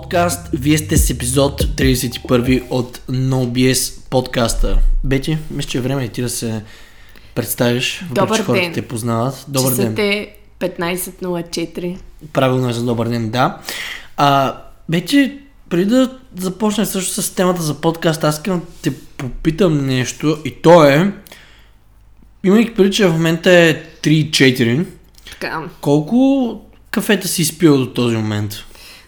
подкаст. Вие сте с епизод 31 от NoBS подкаста. Бети, мисля, че е време и ти да се представиш. Добър че хората те познават. Добър ден. Часът е 15.04. Правилно е за добър ден, да. А, Бети, преди да започнем също с темата за подкаст, аз искам да те попитам нещо и то е, имайки преди, че в момента е 3-4, Така. колко кафета си изпил до този момент?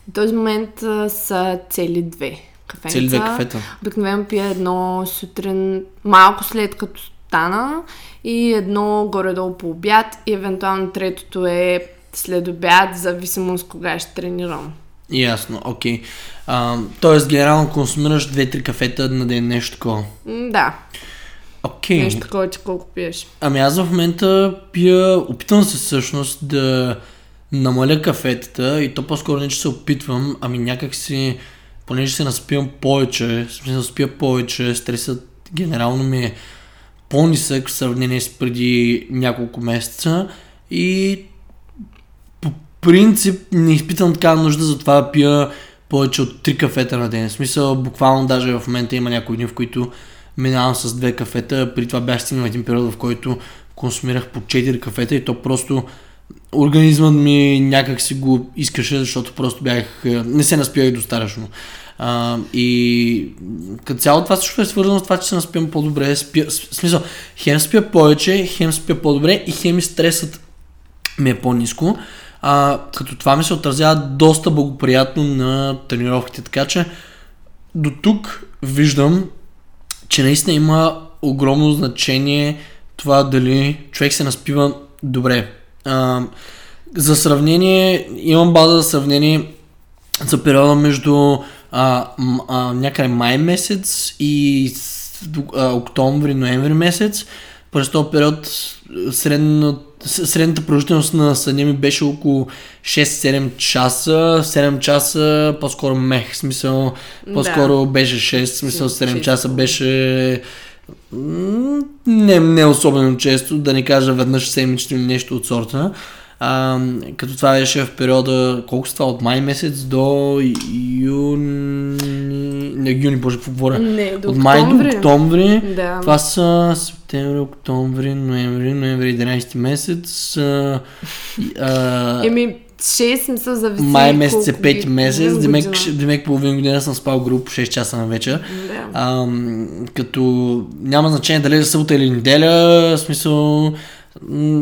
В този момент а, са цели две кафенца. Цели две кафета. Обикновено пия едно сутрин, малко след като стана и едно горе-долу по обяд и евентуално третото е след обяд, зависимост кога ще тренирам. Ясно, окей. А, тоест, генерално консумираш 2-3 кафета на ден, нещо такова. Да, Окей. нещо такова, че колко пиеш. Ами аз в момента пия, опитвам се всъщност да намаля кафетата и то по-скоро не, че се опитвам, ами някак си, понеже се наспивам повече, смисъл спия повече, стресът генерално ми е по-нисък в сравнение с преди няколко месеца и по принцип не изпитвам такава нужда за това да пия повече от 3 кафета на ден. В смисъл, буквално даже в момента има някои дни, в които минавам с две кафета. При това бях стигнал един период, в който консумирах по 4 кафета и то просто организмът ми някак си го искаше, защото просто бях, е, не се наспивах достатъчно. А, и като цяло това също е свързано с това, че се наспивам по-добре. Спя, смисъл, хем спя повече, хем спя по-добре и хем и стресът ми е по-низко. А, като това ми се отразява доста благоприятно на тренировките. Така че до тук виждам, че наистина има огромно значение това дали човек се наспива добре. А, за сравнение, имам база за сравнение за периода между а, а, някъде май месец и а, октомври, ноември месец. През този период средно, средната продължителност на съня ми беше около 6-7 часа. 7 часа по-скоро мех, смисъл по-скоро беше 6, в смисъл 7 Често. часа беше не, не особено често, да не кажа веднъж седмично или нещо от сорта. А, като това беше в периода, колко става от май месец до юни, не юни, боже, какво говоря? Не, до от май октомври. до октомври. Да. Това са септември, октомври, ноември, ноември 11 месец. А, а, Еми, 6 мисля зависи май месец е колко 5 ги- месец, година. демек, демек половин година съм спал грубо по 6 часа на вечер. Да. А, като няма значение дали е събота или неделя, в смисъл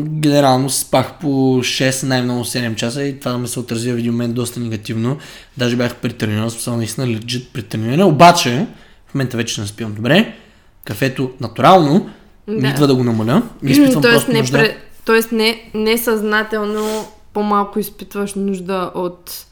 генерално спах по 6, най-много 7 часа и това ми се отрази в един момент доста негативно. Даже бях претрениран, смисъл наистина легит претрениран. Обаче, в момента вече не спивам добре. Кафето натурално Да. идва да го намаля. Не изпитвам Тоест, просто не, нужда. пре- тоест не, несъзнателно по-малко изпитваш нужда от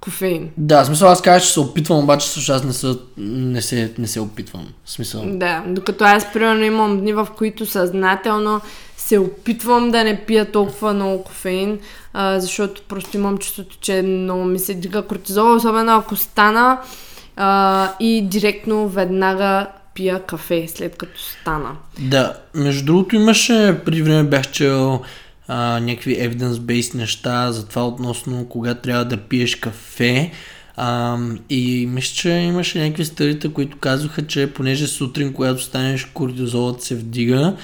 кофеин. Да, в смисъл аз казах, че се опитвам, обаче също аз не, са, не, се, не се опитвам. В смисъл. Да, докато аз примерно имам дни, в които съзнателно се опитвам да не пия толкова много кофеин, а, защото просто имам чувството, че много ми се дига кортизол, особено ако стана а, и директно веднага пия кафе след като стана. Да, между другото имаше, преди време бях чел а, някакви evidence-based неща за това относно кога трябва да пиеш кафе. А, и мисля, че имаше някакви стъдита, които казваха, че понеже сутрин, когато станеш, кортизолът се вдига,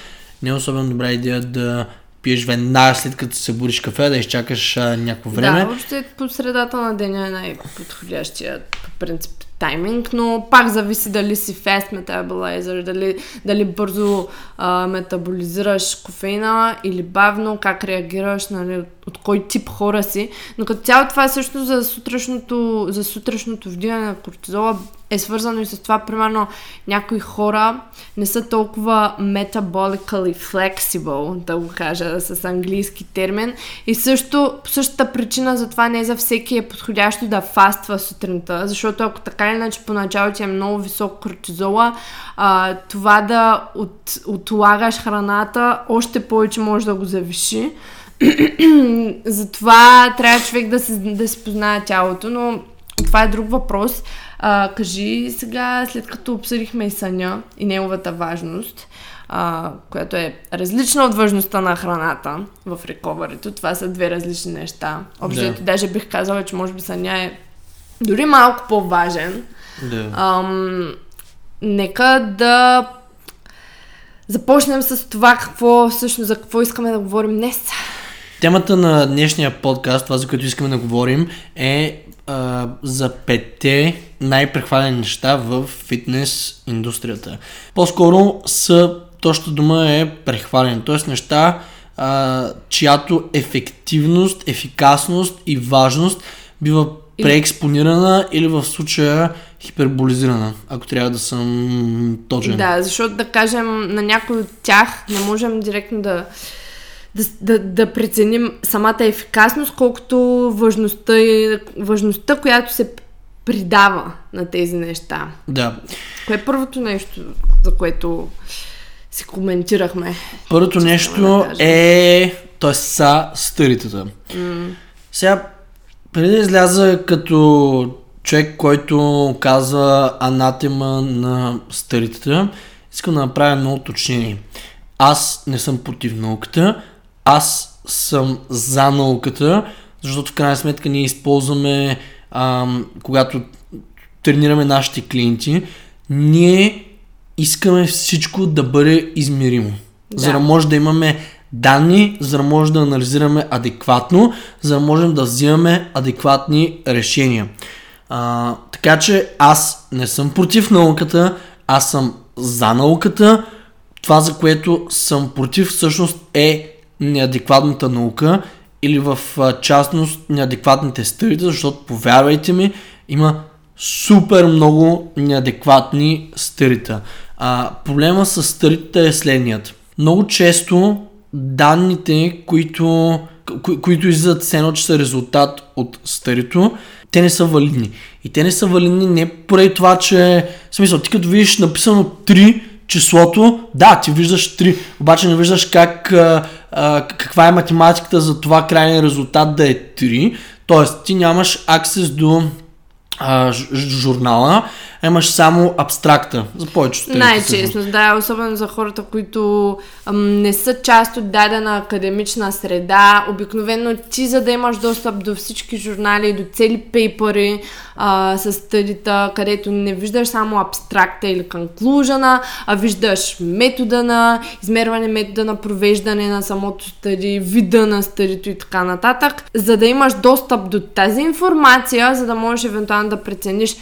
не е особено добра идея да пиеш веднага след като се будиш кафе, да изчакаш а, някакво време. Да, въобще по средата на деня е най-подходящия по принцип тайминг, но пак зависи дали си fast metabolizer, дали, дали бързо а, метаболизираш кофеина или бавно, как реагираш, нали, от, кой тип хора си. Но като цяло това е също за сутрешното, за сутрешното вдигане на кортизола е свързано и с това, примерно, някои хора не са толкова metabolically flexible, да го кажа с английски термин. И също, по същата причина за това не за всеки е подходящо да фаства сутринта, защото ако така или иначе поначало ти е много висок кортизола, а, това да от, отлагаш храната още повече може да го завиши. Затова трябва човек да, се, да си познае тялото, но това е друг въпрос. А, кажи сега, след като обсъдихме и съня и неговата важност, а, която е различна от важността на храната в рековарито, това са две различни неща. Общо, да. даже бих казала, че може би съня е дори малко по-важен. Да. Ам, нека да започнем с това какво всъщност за какво искаме да говорим днес. Темата на днешния подкаст, това за което искаме да говорим, е а, за петте най-прехвалени неща в фитнес индустрията. По-скоро са, точната дума е прехвален, т.е. неща, а, чиято ефективност, ефикасност и важност бива преекспонирана или в случая хиперболизирана, ако трябва да съм точен. Да, защото да кажем на някой от тях не можем директно да, да, да, да преценим самата ефикасност, колкото важността, и- важността, която се придава на тези неща. да. Кое е първото нещо, за което си коментирахме? Първото нещо да е, т.е. са старитата. Сега, преди да изляза като човек, който казва анатема на старитата, искам да направя едно уточнение. Аз не съм против науката, аз съм за науката, защото в крайна сметка ние използваме, ам, когато тренираме нашите клиенти, ние искаме всичко да бъде измеримо. Да. За да може да имаме данни, за да може да анализираме адекватно, за да можем да взимаме адекватни решения. А, така че аз не съм против науката, аз съм за науката. Това, за което съм против, всъщност е неадекватната наука или в частност неадекватните стъдите, защото повярвайте ми, има супер много неадекватни стърита. А, проблема с стърите е следният. Много често данните, които, кои, които излизат все едно, че са резултат от старито, те не са валидни. И те не са валидни не поради това, че... В смисъл, ти като видиш написано 3 числото, да, ти виждаш 3, обаче не виждаш как, а, а, каква е математиката за това крайния резултат да е 3. Тоест, ти нямаш аксес до а, ж- журнала, а имаш само абстракта за повечето. Най-честно, да, особено за хората, които не са част от дадена академична среда. Обикновено ти, за да имаш достъп до всички журнали, до цели пейпери а, с стъдита, където не виждаш само абстракта или конклужена, а виждаш метода на измерване, метода на провеждане на самото стъди, вида на стъдито и така нататък. За да имаш достъп до тази информация, за да можеш евентуално да прецениш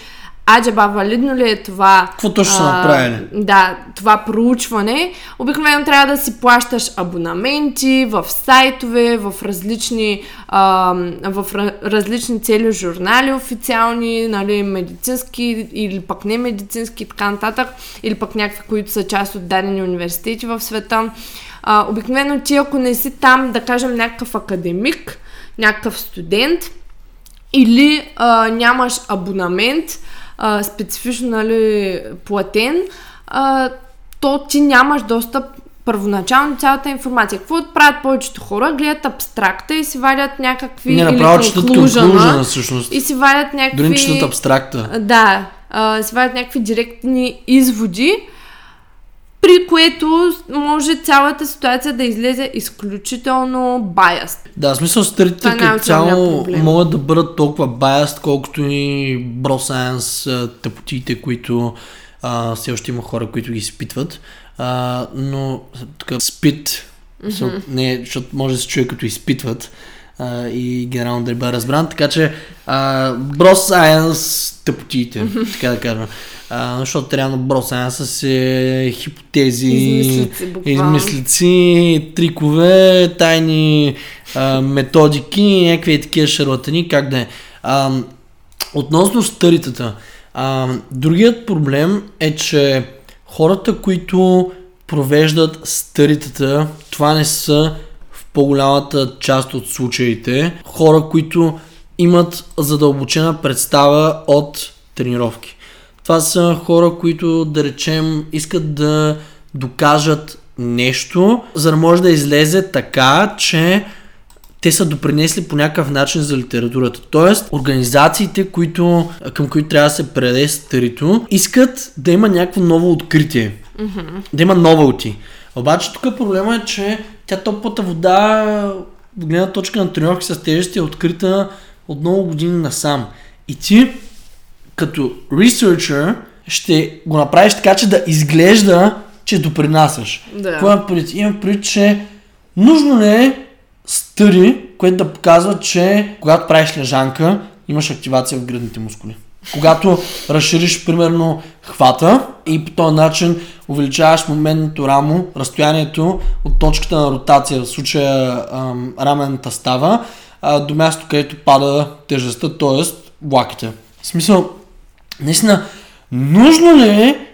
Аджеба, валидно ли е това? Какво точно са направили? Да, това проучване. Обикновено трябва да си плащаш абонаменти в сайтове, в различни, а, в ра- различни цели журнали официални, нали, медицински или пък не медицински и така нататък, или пък някакви, които са част от дадени университети в света. А, обикновено ти, ако не си там, да кажем, някакъв академик, някакъв студент, или а, нямаш абонамент, а, специфично нали, платен, а, то ти нямаш достъп първоначално цялата информация. Какво правят повечето хора? Гледат абстракта и си вадят някакви... Не, направо четат конклюжена всъщност. И си вадят някакви... Дори не четат абстракта. Да, а, си вадят някакви директни изводи, при което може цялата ситуация да излезе изключително баяст. Да, в смисъл старите като цяло могат да бъдат толкова biased, колкото и а, тъпотиите, които а, все още има хора, които ги изпитват. А, но така спит, mm-hmm. не, защото може да се чуе като изпитват а, и генерално да бъде разбран, така че а, Bro Science тъпотиите, така да кажем. А, защото реално Bro Science са хипотези, Измислици, измислици, трикове, тайни а, методики, някакви такива шарлатани, как да е. А, относно старитата, а, другият проблем е, че хората, които провеждат старитата, това не са по-голямата част от случаите хора, които имат задълбочена представа от тренировки. Това са хора, които, да речем, искат да докажат нещо, за да може да излезе така, че те са допринесли по някакъв начин за литературата. Тоест, организациите, които, към които трябва да се предаде старито, искат да има някакво ново откритие. Mm-hmm. Да има новелти. Обаче тук проблема е, че тя топлата вода, от гледна точка на тренировки с тежести, е открита от много години насам. И ти като researcher ще го направиш така, че да изглежда, че допринасяш. Да. Какво имам предвид? Имам предвид, че нужно ли е стъди, което да показва, че когато правиш лежанка, имаш активация в гръдните мускули. Когато разшириш, примерно, хвата и по този начин увеличаваш моментното рамо, разстоянието от точката на ротация, в случая ам, рамената става, а, до място, където пада тежестта, т.е. блаките. В смисъл, наистина, нужно ли е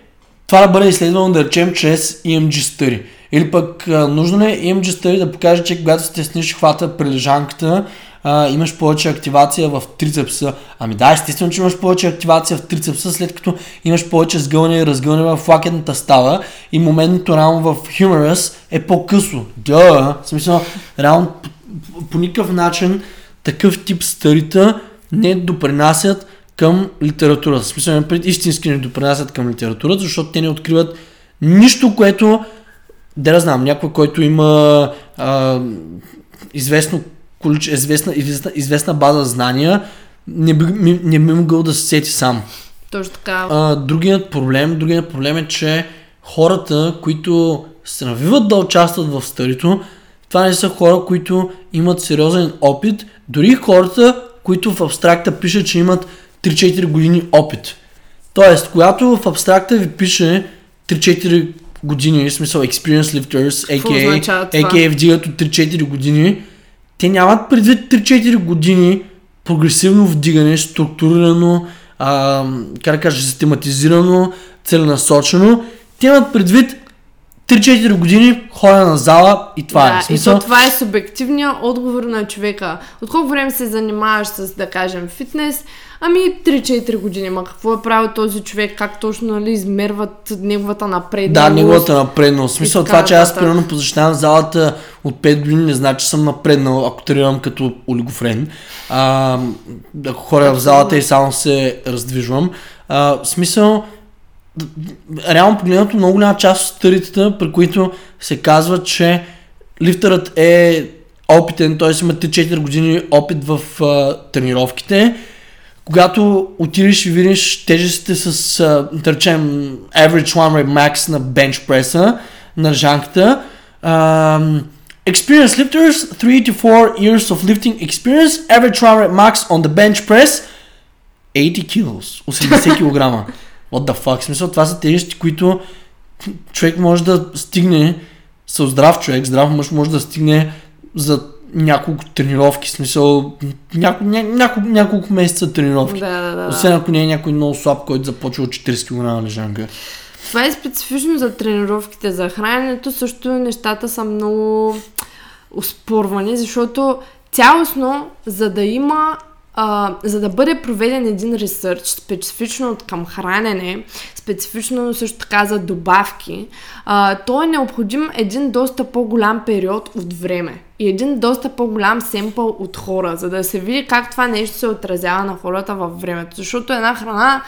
това да бъде изследвано, да речем, чрез EMG study? Или пък а, нужно ли е EMG study да покаже, че когато стесниш хвата при лежанката, а, имаш повече активация в трицепса. Ами да, естествено, че имаш повече активация в трицепса, след като имаш повече сгъване и разгъване в лакетната става и моментното рамо в humerus е по-късо. Да, в смисъл, реално по, по, по никакъв начин такъв тип старита не допринасят към литературата. В смисъл, пред истински не допринасят към литературата, защото те не откриват нищо, което да не знам, някой, който има а, известно количе, известна, известна, известна база знания, не би, ми- не би могъл да се сети сам. Точно така. А, другият проблем, другият проблем е, че хората, които се навиват да участват в старито, това не са хора, които имат сериозен опит, дори хората, които в абстракта пишат, че имат 3-4 години опит. Тоест, когато в абстракта ви пише 3-4 години, в смисъл Experience Lifters, AKA? AKA вдигат от 3-4 години, те нямат предвид 3-4 години прогресивно вдигане, структурирано, а, как да кажа, систематизирано, целенасочено. Те имат предвид 3-4 години ходене на зала и това да, е. Смисъл, И то това е субективният отговор на човека. От колко време се занимаваш с, да кажем, фитнес? Ами 3-4 години. Ма какво е правил този човек? Как точно нали, измерват неговата напредналост? Да, неговата напреднал. В смисъл това, че аз примерно посещавам залата от 5 години, не значи, че съм напреднал, ако тренирам като олигофрен. А, ако ходя в залата и само се раздвижвам. А, в смисъл, реално погледнато много голяма част от старитата, при които се казва, че лифтърът е опитен, т.е. има 3-4 години опит в а, тренировките. Когато отидеш и видиш тежестите с, а, да речем, average one rep max на bench преса, на жанката, um, experienced lifters, 3 to 4 years of lifting experience, average one rep max on the bench press, 80 kilos, 80 кг. What the fuck? В смисъл, това са тежести, които човек може да стигне, с здрав човек, здрав мъж може да стигне за няколко тренировки, смисъл няко, ня, няколко, няколко месеца тренировки. Да, да, да. Освен ако не е някой много слаб, който започва от 40 кг на лежанка. Това е специфично за тренировките. За храненето също нещата са много оспорвани, защото цялостно, за да има а, за да бъде проведен един ресърч, специфично от към хранене, специфично също така за добавки, а, то е необходим един доста по-голям период от време и един доста по-голям семпъл от хора, за да се види как това нещо се отразява на хората във времето. Защото една храна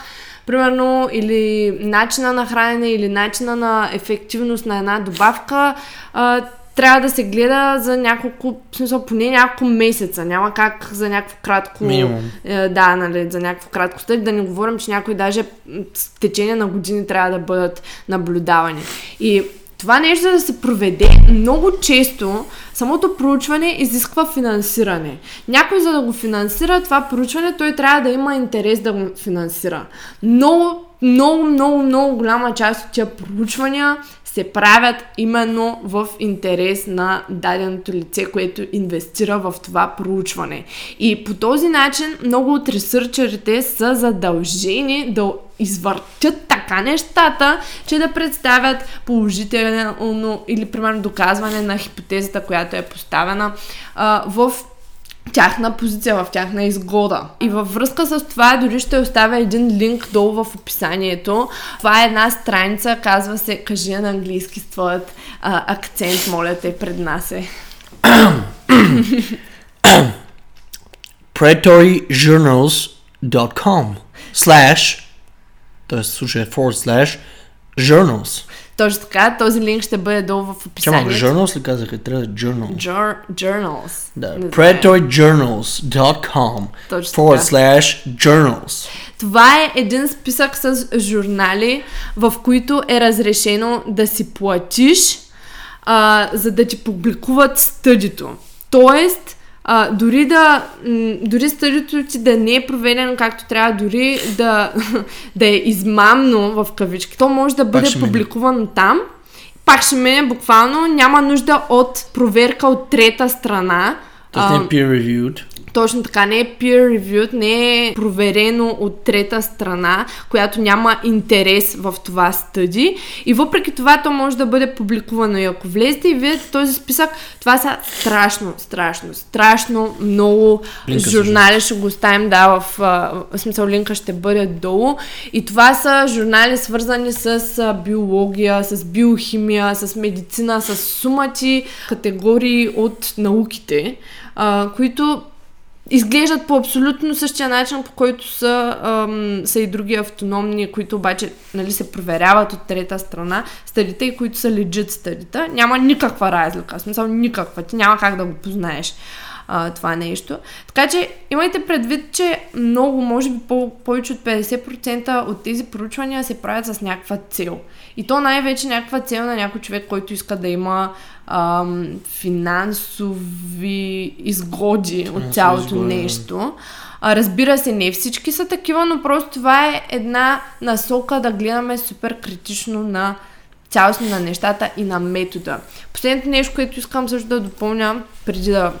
примерно, или начина на хранене, или начина на ефективност на една добавка, а, трябва да се гледа за няколко, в смисъл поне няколко месеца. Няма как за някакво кратко... Минимум. Е, да, нали, за някакво кратко стък, да не говорим, че някои даже с течение на години трябва да бъдат наблюдавани. И това нещо да се проведе много често, самото проучване изисква финансиране. Някой за да го финансира това проучване, той трябва да има интерес да го финансира. Много, много, много, много голяма част от тия проучвания се правят именно в интерес на даденото лице, което инвестира в това проучване. И по този начин много от ресърчерите са задължени да извъртят така нещата, че да представят положително или примерно доказване на хипотезата, която е поставена а, в тяхна позиция, в тяхна изгода. И във връзка с това дори ще оставя един линк долу в описанието. Това е една страница, казва се Кажи на английски с твоят а, акцент, моля те, пред нас е. predatorjournals.com slash т.е. в случая forward slash journals. Точно така, този линк ще бъде долу в Чама, описанието. journals ли казаха? Трябва е journal. Jour- journals. Да, Точно forward slash journals. Това е един списък с журнали, в които е разрешено да си платиш, а, за да ти публикуват стъдито. Тоест, а, дори да дори стъдито ти да не е проведено както трябва, дори да, да е измамно в кавички, то може да бъде публикувано там. Пак ще мине буквално, няма нужда от проверка от трета страна. Тоест не е peer reviewed. Точно така, не е peer reviewed, не е проверено от трета страна, която няма интерес в това стъди. И въпреки това, то може да бъде публикувано. И ако влезете и видите този списък, това са страшно, страшно, страшно много Линка журнали. Ще го оставим, да, в, в смисъл линка ще бъде долу. И това са журнали свързани с биология, с биохимия, с медицина, с сумати категории от науките, а, които изглеждат по абсолютно същия начин, по който са, ам, са и други автономни, които обаче нали, се проверяват от трета страна, стадите и които са legit стадита. Няма никаква разлика, в смисъл никаква, ти няма как да го познаеш а, това нещо. Така че имайте предвид, че много, може би по- повече от 50% от тези проучвания се правят с някаква цел. И то най-вече някаква цел на някой човек, който иска да има ам, финансови изгоди от цялото изгоди, нещо. А, разбира се, не всички са такива, но просто това е една насока да гледаме супер критично на цялостно на нещата и на метода. Последното нещо, което искам също да допълня, преди да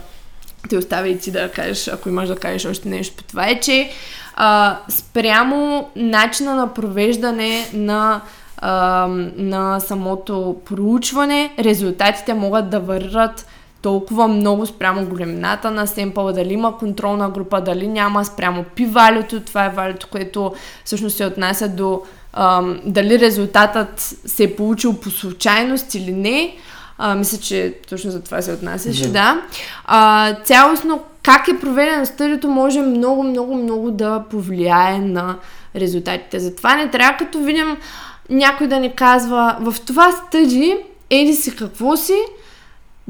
те оставя и ти да кажеш, ако имаш да кажеш още нещо по това, е, че а, спрямо начина на провеждане на, а, на самото проучване, резултатите могат да варират толкова много спрямо големината на семпъла, дали има контролна група, дали няма спрямо пи валюто, това е валюто, което всъщност се отнася до ам, дали резултатът се е получил по случайност или не. А, мисля, че точно за това се отнасяше, Да. да. А, цялостно, как е проведено стъдието, може много, много, много да повлияе на резултатите. Затова не трябва, като видим някой да ни казва, в това стъди, еди си какво си,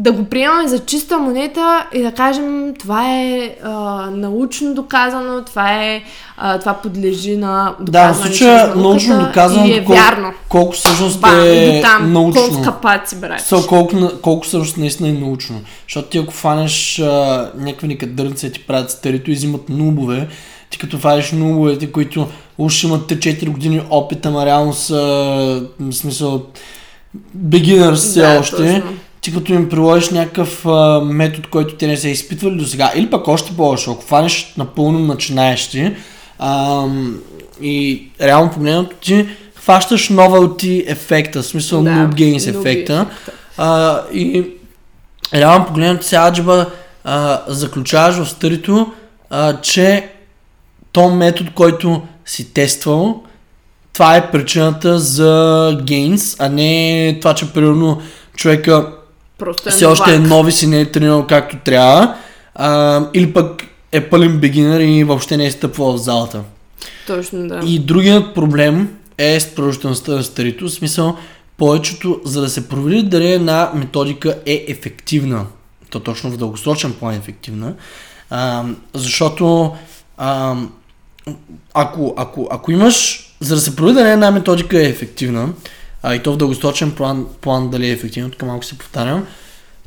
да го приемаме за чиста монета и да кажем, това е а, научно доказано, това е а, това подлежи на Да, в доказване случая научно доказано, и е колко, вярно. колко всъщност Бам, е там, научно. колко паци, брат. So, колко, колко всъщност наистина е научно. Защото ти ако фанеш а, някакви никъдърници ти правят старито и взимат нубове, ти като фанеш нубовете, които уж имат 3-4 години опит, ама реално са в смисъл beginners все Да, още. точно. Ти като им приложиш някакъв а, метод, който те не са изпитвали до сега, или пък още по-лошо, ако фанеш напълно начинаещи ам, и реално погледнато ти хващаш novelty ефекта, в смисъл Да, noob gains noob ефекта. А, и реално погледнато сега аджиба а, заключаваш в старито, а, че то метод, който си тествал, това е причината за gains, а не това, че примерно човека Просто е все още е новак. нов и си не е тренирал както трябва, а, или пък е пълен бегинер и въобще не е стъпвал в залата. Точно, да. И другият проблем е с продължителността на старито. В смисъл, повечето, за да се провери дали една методика е ефективна, то точно в дългосрочен план е ефективна, а, защото а, ако, ако, ако имаш, за да се провери дали една методика е ефективна, а, и то в дългосрочен план, план дали е ефективно, тук малко се повтарям,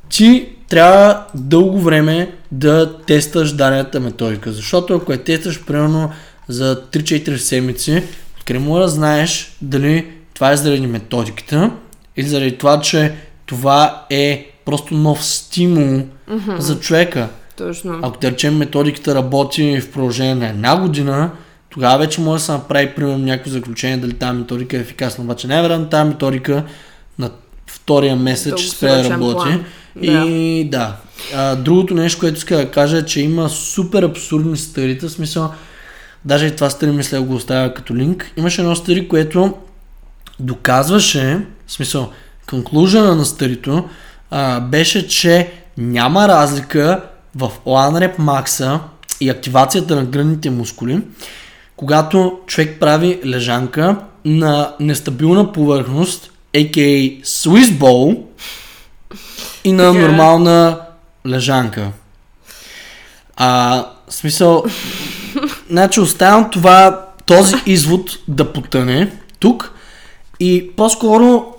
ти трябва дълго време да тестваш дадената методика. Защото ако я тестваш примерно за 3-4 седмици, откъде мога да знаеш дали това е заради методиката или заради това, че това е просто нов стимул Мгм, за човека. Точно. Ако да речем методиката работи в продължение на една година, тогава вече може да се направи примерно някакво заключение дали тази методика е ефикасна. Обаче най-вероятно тази методика на втория месец ще спре да работи. план. И да. А, другото нещо, което иска да кажа е, че има супер абсурдни старита, в смисъл, даже и това стари мисля да го оставя като линк. Имаше едно стари, което доказваше, в смисъл, конклюжена на старито, а, беше, че няма разлика в OneRep Max и активацията на гръдните мускули, когато човек прави лежанка на нестабилна повърхност a.k.a. Swiss Bowl и на Така. нормална лежанка. А, в смисъл, значи оставям това, този извод да потъне тук и по-скоро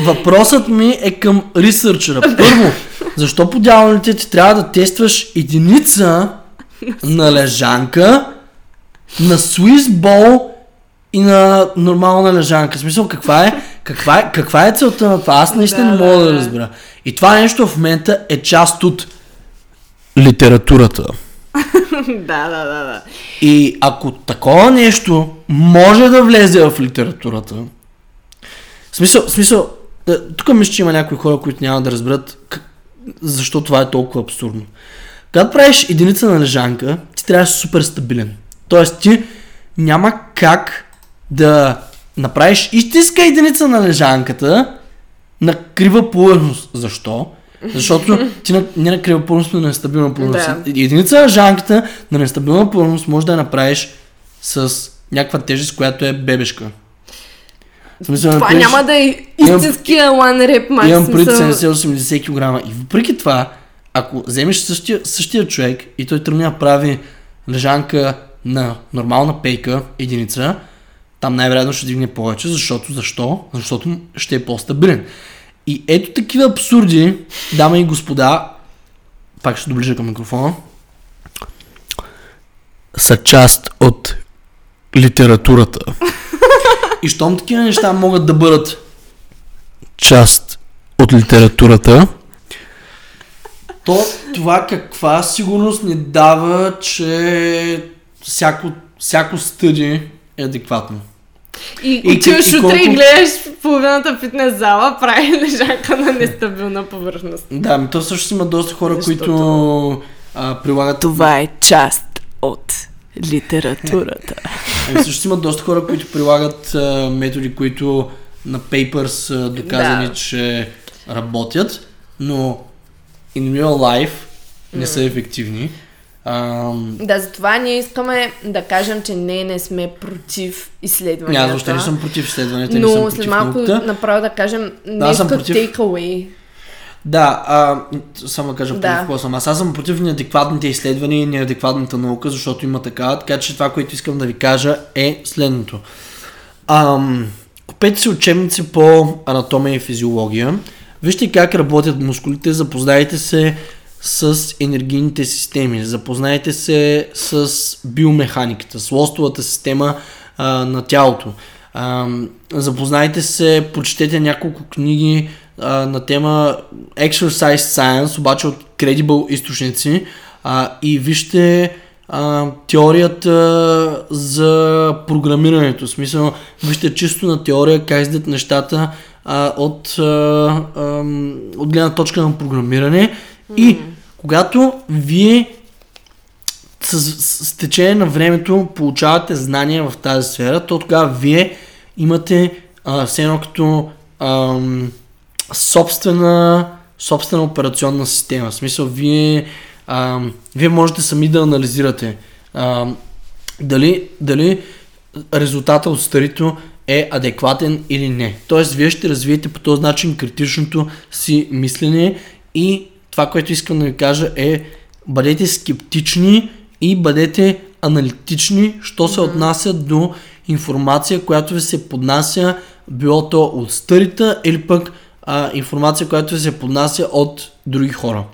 въпросът ми е към ресърчера. Първо, защо по дяволите ти трябва да тестваш единица на лежанка, на Swiss Ball и на нормална лежанка. В смисъл, каква е, каква е, каква е целта на това? Аз наистина Да, не мога да, да разбера. И това нещо в момента е част от литературата. да, да, да, да. И ако такова нещо може да влезе в литературата, в смисъл, в смисъл е, тук мисля, че има някои хора, които няма да разберат как, защо това е толкова абсурдно. Когато правиш единица на лежанка, ти трябва да си супер стабилен. Тоест ти няма как да направиш истинска единица на лежанката на крива повърхност. Защо? Защото ти на, не на крива повърхност, но на нестабилна повърхност. Да. Единица на лежанката на нестабилна повърхност може да я направиш с някаква тежест, която е бебешка. Смисъл, Това направиш- няма да е Имам- истинския one rep матч. Имам пред смисъл. 70-80 кг. И въпреки това, ако вземеш същия, същия човек и той тръгне да прави лежанка на нормална пейка, единица, там най-вероятно ще дигне повече, защото защо? Защото ще е по-стабилен. И ето такива абсурди, дами и господа, пак ще доближа към микрофона, са част от литературата. И щом такива неща могат да бъдат част от литературата, то това каква сигурност ни дава, че всяко, всяко стъди е адекватно. И, И отиваш утре и колко- гледаш половината фитнес зала, прави лежанка на нестабилна повърхност. Да, ми то също има доста хора, Защото- които а, прилагат... Това е част от литературата. Ами също има доста хора, които прилагат а, методи, които на papers са доказани, Да. че работят, но in real life не са ефективни. Ам, Да, затова ние искаме да кажем, че не, не сме против изследванията. аз въобще не съм против изследванията, не съм Но след малко науката. направо да кажем Да, аз съм нещо против. takeaway. Да, а, само да кажа Да. да. какво съм. Аз, аз съм против неадекватните изследвания и неадекватната наука, защото има така. Така че това, което искам да ви кажа е следното. Ам, купете си учебници по анатомия и физиология. Вижте как работят мускулите, запознайте се с енергийните системи, запознайте се с биомеханиката, с лостовата система а, на тялото. Ам, запознайте се, прочетете няколко книги а, на тема Exercise Science, обаче от credible източници а, и вижте а, теорията за програмирането. Смисъл, вижте чисто на теория как изглеждат нещата а, от, а, ам, от гледна точка на програмиране и когато вие с, с, с течение на времето получавате знания в тази сфера, то тогава вие имате а, все едно като ам, собствена, собствена операционна система. В смисъл, вие, ам, вие можете сами да анализирате ам, дали, дали резултата от старито е адекватен или не. Тоест, вие ще развиете по този начин критичното си мислене и това, което искам да ви кажа е бъдете скептични и бъдете аналитични, що се отнася до информация, която ви се поднася било то от старите или пък а, информация, която ви се поднася от други хора.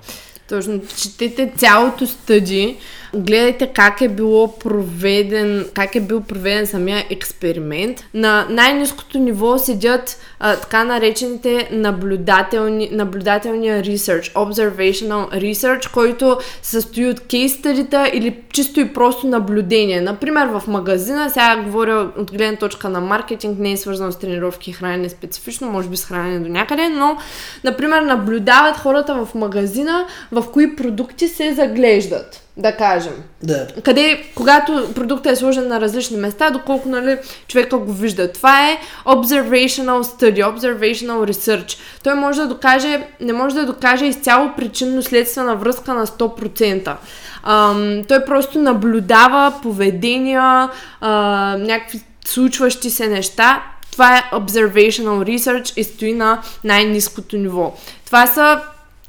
Точно, четете цялото стъди, гледайте как е било проведен, как е бил проведен самия експеримент. На най-низкото ниво седят а, така наречените наблюдателни, наблюдателния research, observational research, който състои от кейс стадита или чисто и просто наблюдение. Например, в магазина, сега говоря от гледна точка на маркетинг, не е свързано с тренировки и хранене специфично, може би с хранене до някъде, но, например, наблюдават хората в магазина, в кои продукти се заглеждат, да кажем. Да. Къде, когато продуктът е сложен на различни места, доколко нали, човека го вижда. Това е observational study, observational research. Той може да докаже, не може да докаже изцяло причинно-следствена връзка на 100%. Ам, той просто наблюдава поведения, а, някакви случващи се неща това е observational research и стои на най-низкото ниво. Това са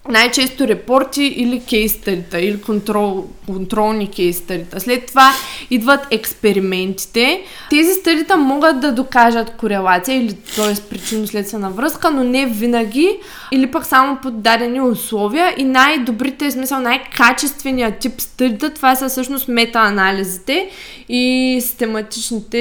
най-често репорти или кейстарита, или контрол, контролни кейстарита. След това идват експериментите. Тези старита могат да докажат корелация или т.е. причинно-следствена връзка, но не винаги или пък само под дадени условия и най-добрите, смисъл най-качественият тип старита, това са всъщност метаанализите и систематичните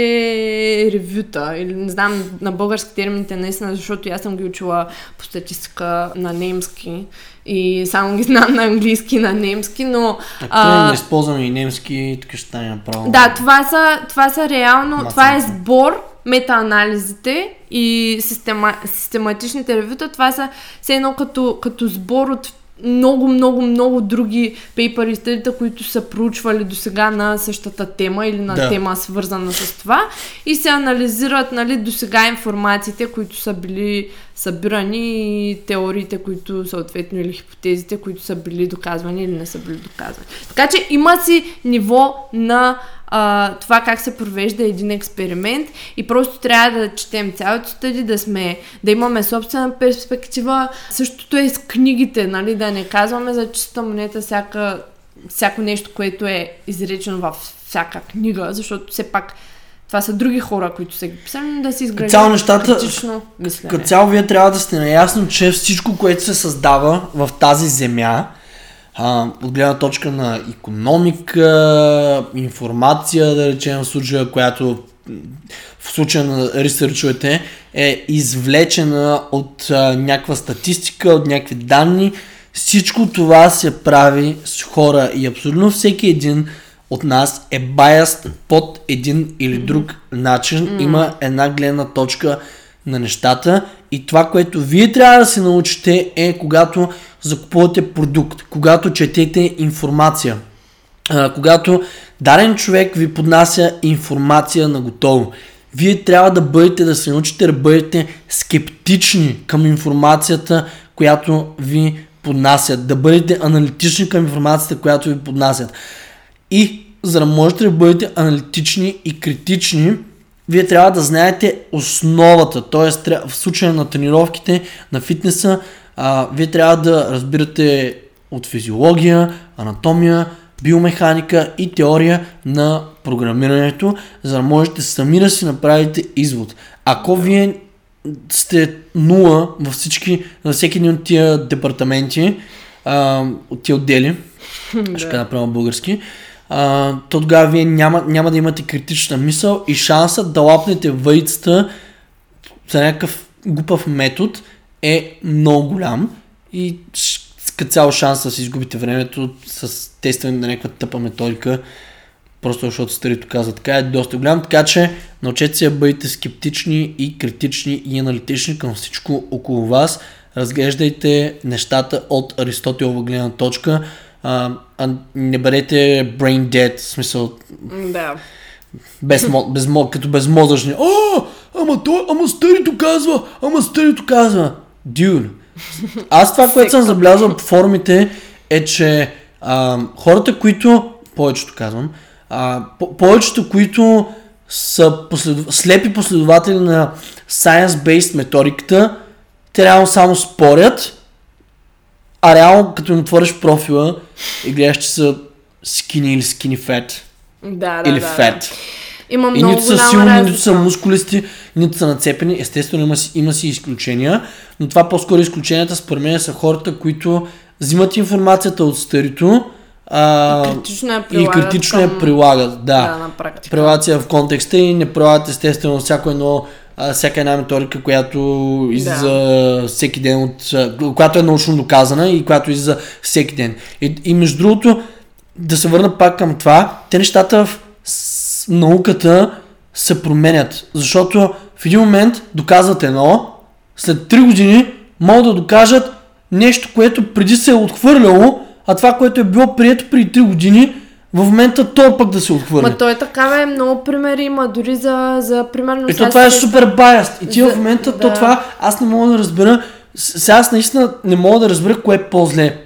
ревюта или не знам на български термините наистина, защото аз съм ги учила по статистика на немски и само ги знам на английски и на немски, но... А, не използваме и немски, тук ще стане направо. Да, това са, това са реално, Масен. това е сбор, метаанализите и система, систематичните ревюта, това са все едно като, като сбор от много, много, много други пейпери стъдита, които са проучвали до сега на същата тема или на да. тема свързана с това и се анализират нали, до сега информациите, които са били събирани теориите, които съответно или хипотезите, които са били доказвани или не са били доказвани. Така че има си ниво на а, това как се провежда един експеримент и просто трябва да четем цялото стъди, да сме, да имаме собствена перспектива. Същото е с книгите, нали, да не казваме за чиста монета всяка, всяко нещо, което е изречено във всяка книга, защото все пак това са други хора, които са ги писали, да си изградят цяло нещата, критично мислене. Като цяло вие трябва да сте наясно, че всичко, което се създава в тази земя, а, от гледна точка на економика, информация, да речем в случая, която в случая на ресърчовете е извлечена от а, някаква статистика, от някакви данни. Всичко това се прави с хора и абсолютно всеки един от нас е баяст под един или друг начин. Mm-hmm. Има една гледна точка на нещата и това, което вие трябва да се научите е когато закупувате продукт, когато четете информация, когато даден човек ви поднася информация на готово. Вие трябва да бъдете, да се научите да бъдете скептични към информацията, която ви поднасят, да бъдете аналитични към информацията, която ви поднасят. И за да можете да бъдете аналитични и критични, вие трябва да знаете основата, т.е. в случая на тренировките, на фитнеса, а, вие трябва да разбирате от физиология, анатомия, биомеханика и теория на програмирането, за да можете сами да си направите извод. Ако вие сте нула във всички, във всеки един от тия департаменти, а, от тия отдели, ще направя български, то тогава вие няма, няма да имате критична мисъл и шансът да лапнете въйцата за някакъв глупав метод е много голям и като цяло шанс да си изгубите времето с тестване на някаква тъпа методика, просто защото старито казва така, е доста голям, така че научете се да бъдете скептични и критични и аналитични към всичко около вас, разглеждайте нещата от Аристотелова гледна точка, а, а не бъдете brain dead, в смисъл... Да. Без, без, като безмозъчни. О, ама той, ама старито казва, ама старито казва. Dude. Аз това, което съм забелязал по форумите е, че а, хората, които, повечето казвам, а, по- повечето, които са последов... слепи последователи на science-based методиката, те реално само спорят, а реално като им отвориш профила и гледаш, че са skinny или skinny fat. Да, да, или да, fat. Да. Има и много нито са силни, нито са мускулисти, нито са нацепени. Естествено има си, има си изключения, но това по-скоро изключенията според мен са хората, които взимат информацията от старито а, и критично я прилагат. И критично към... я прилагат, да. да на практика. Прилагат в контекста и не прилагат естествено всяко едно всяка една методика, която излиза да. всеки ден от... която е научно доказана и която излиза всеки ден. И, и между другото, да се върна пак към това, те нещата в науката се променят. Защото в един момент доказват едно, след 3 години могат да докажат нещо, което преди се е отхвърляло, а това, което е било прието преди 3 години, в момента то пък да се отхвърля. Ма той така е, много примери има, дори за, за примерно... Ето това е супер баяст. И ти за, в момента, да. то това, аз не мога да разбера, сега аз наистина не мога да разбера кое е по-зле.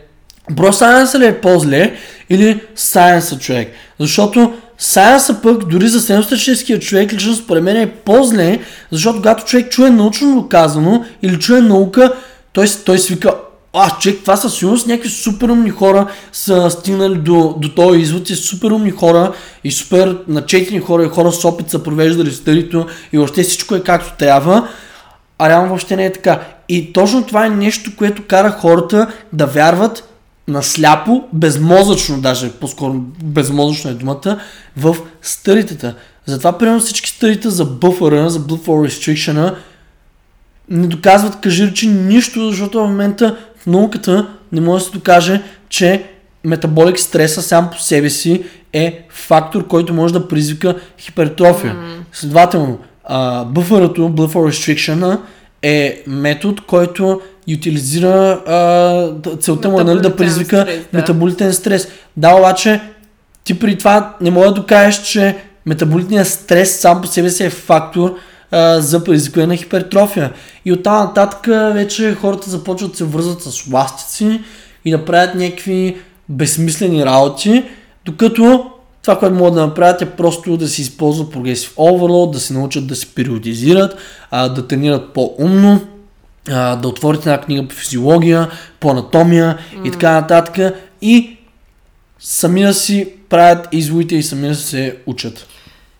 Бро Science ли е по-зле или Science човек? Защото сайенса пък, дори за средностатическия човек, лично според мен е по-зле, защото когато човек чуе научно доказано или чуе наука, той, той свика, а, човек, това със сигурност някакви супер умни хора са стигнали до, до този извод и супер умни хора и супер начетени хора и хора с опит са провеждали старито и въобще всичко е както трябва, а реално въобще не е така. И точно това е нещо, което кара хората да вярват насляпо, безмозъчно даже, по-скоро безмозъчно е думата, в старитата. Затова, примерно всички старите за бъфъра, за Blue for Restriction, не доказват, кажи речи, нищо, защото в момента в науката не може да се докаже, че метаболик стреса сам по себе си е фактор, който може да предизвика хипертрофия. Mm. Следователно, Blood for Restriction, е метод, който ютилизира а, целта му е нали, да предизвика стрес, да. метаболитен стрес. Да, обаче ти при това не може да докажеш, че метаболитният стрес сам по себе си е фактор а, за предизвикване на хипертрофия. И оттам нататък вече хората започват да се връзват с ластици и да правят някакви безсмислени работи, докато това, което могат да направят е просто да си използват прогресив overload, да се научат да се периодизират, а, да тренират по-умно, а, да отворите една книга по физиология, по анатомия mm. и така нататък и сами да си правят изводите и сами да се учат.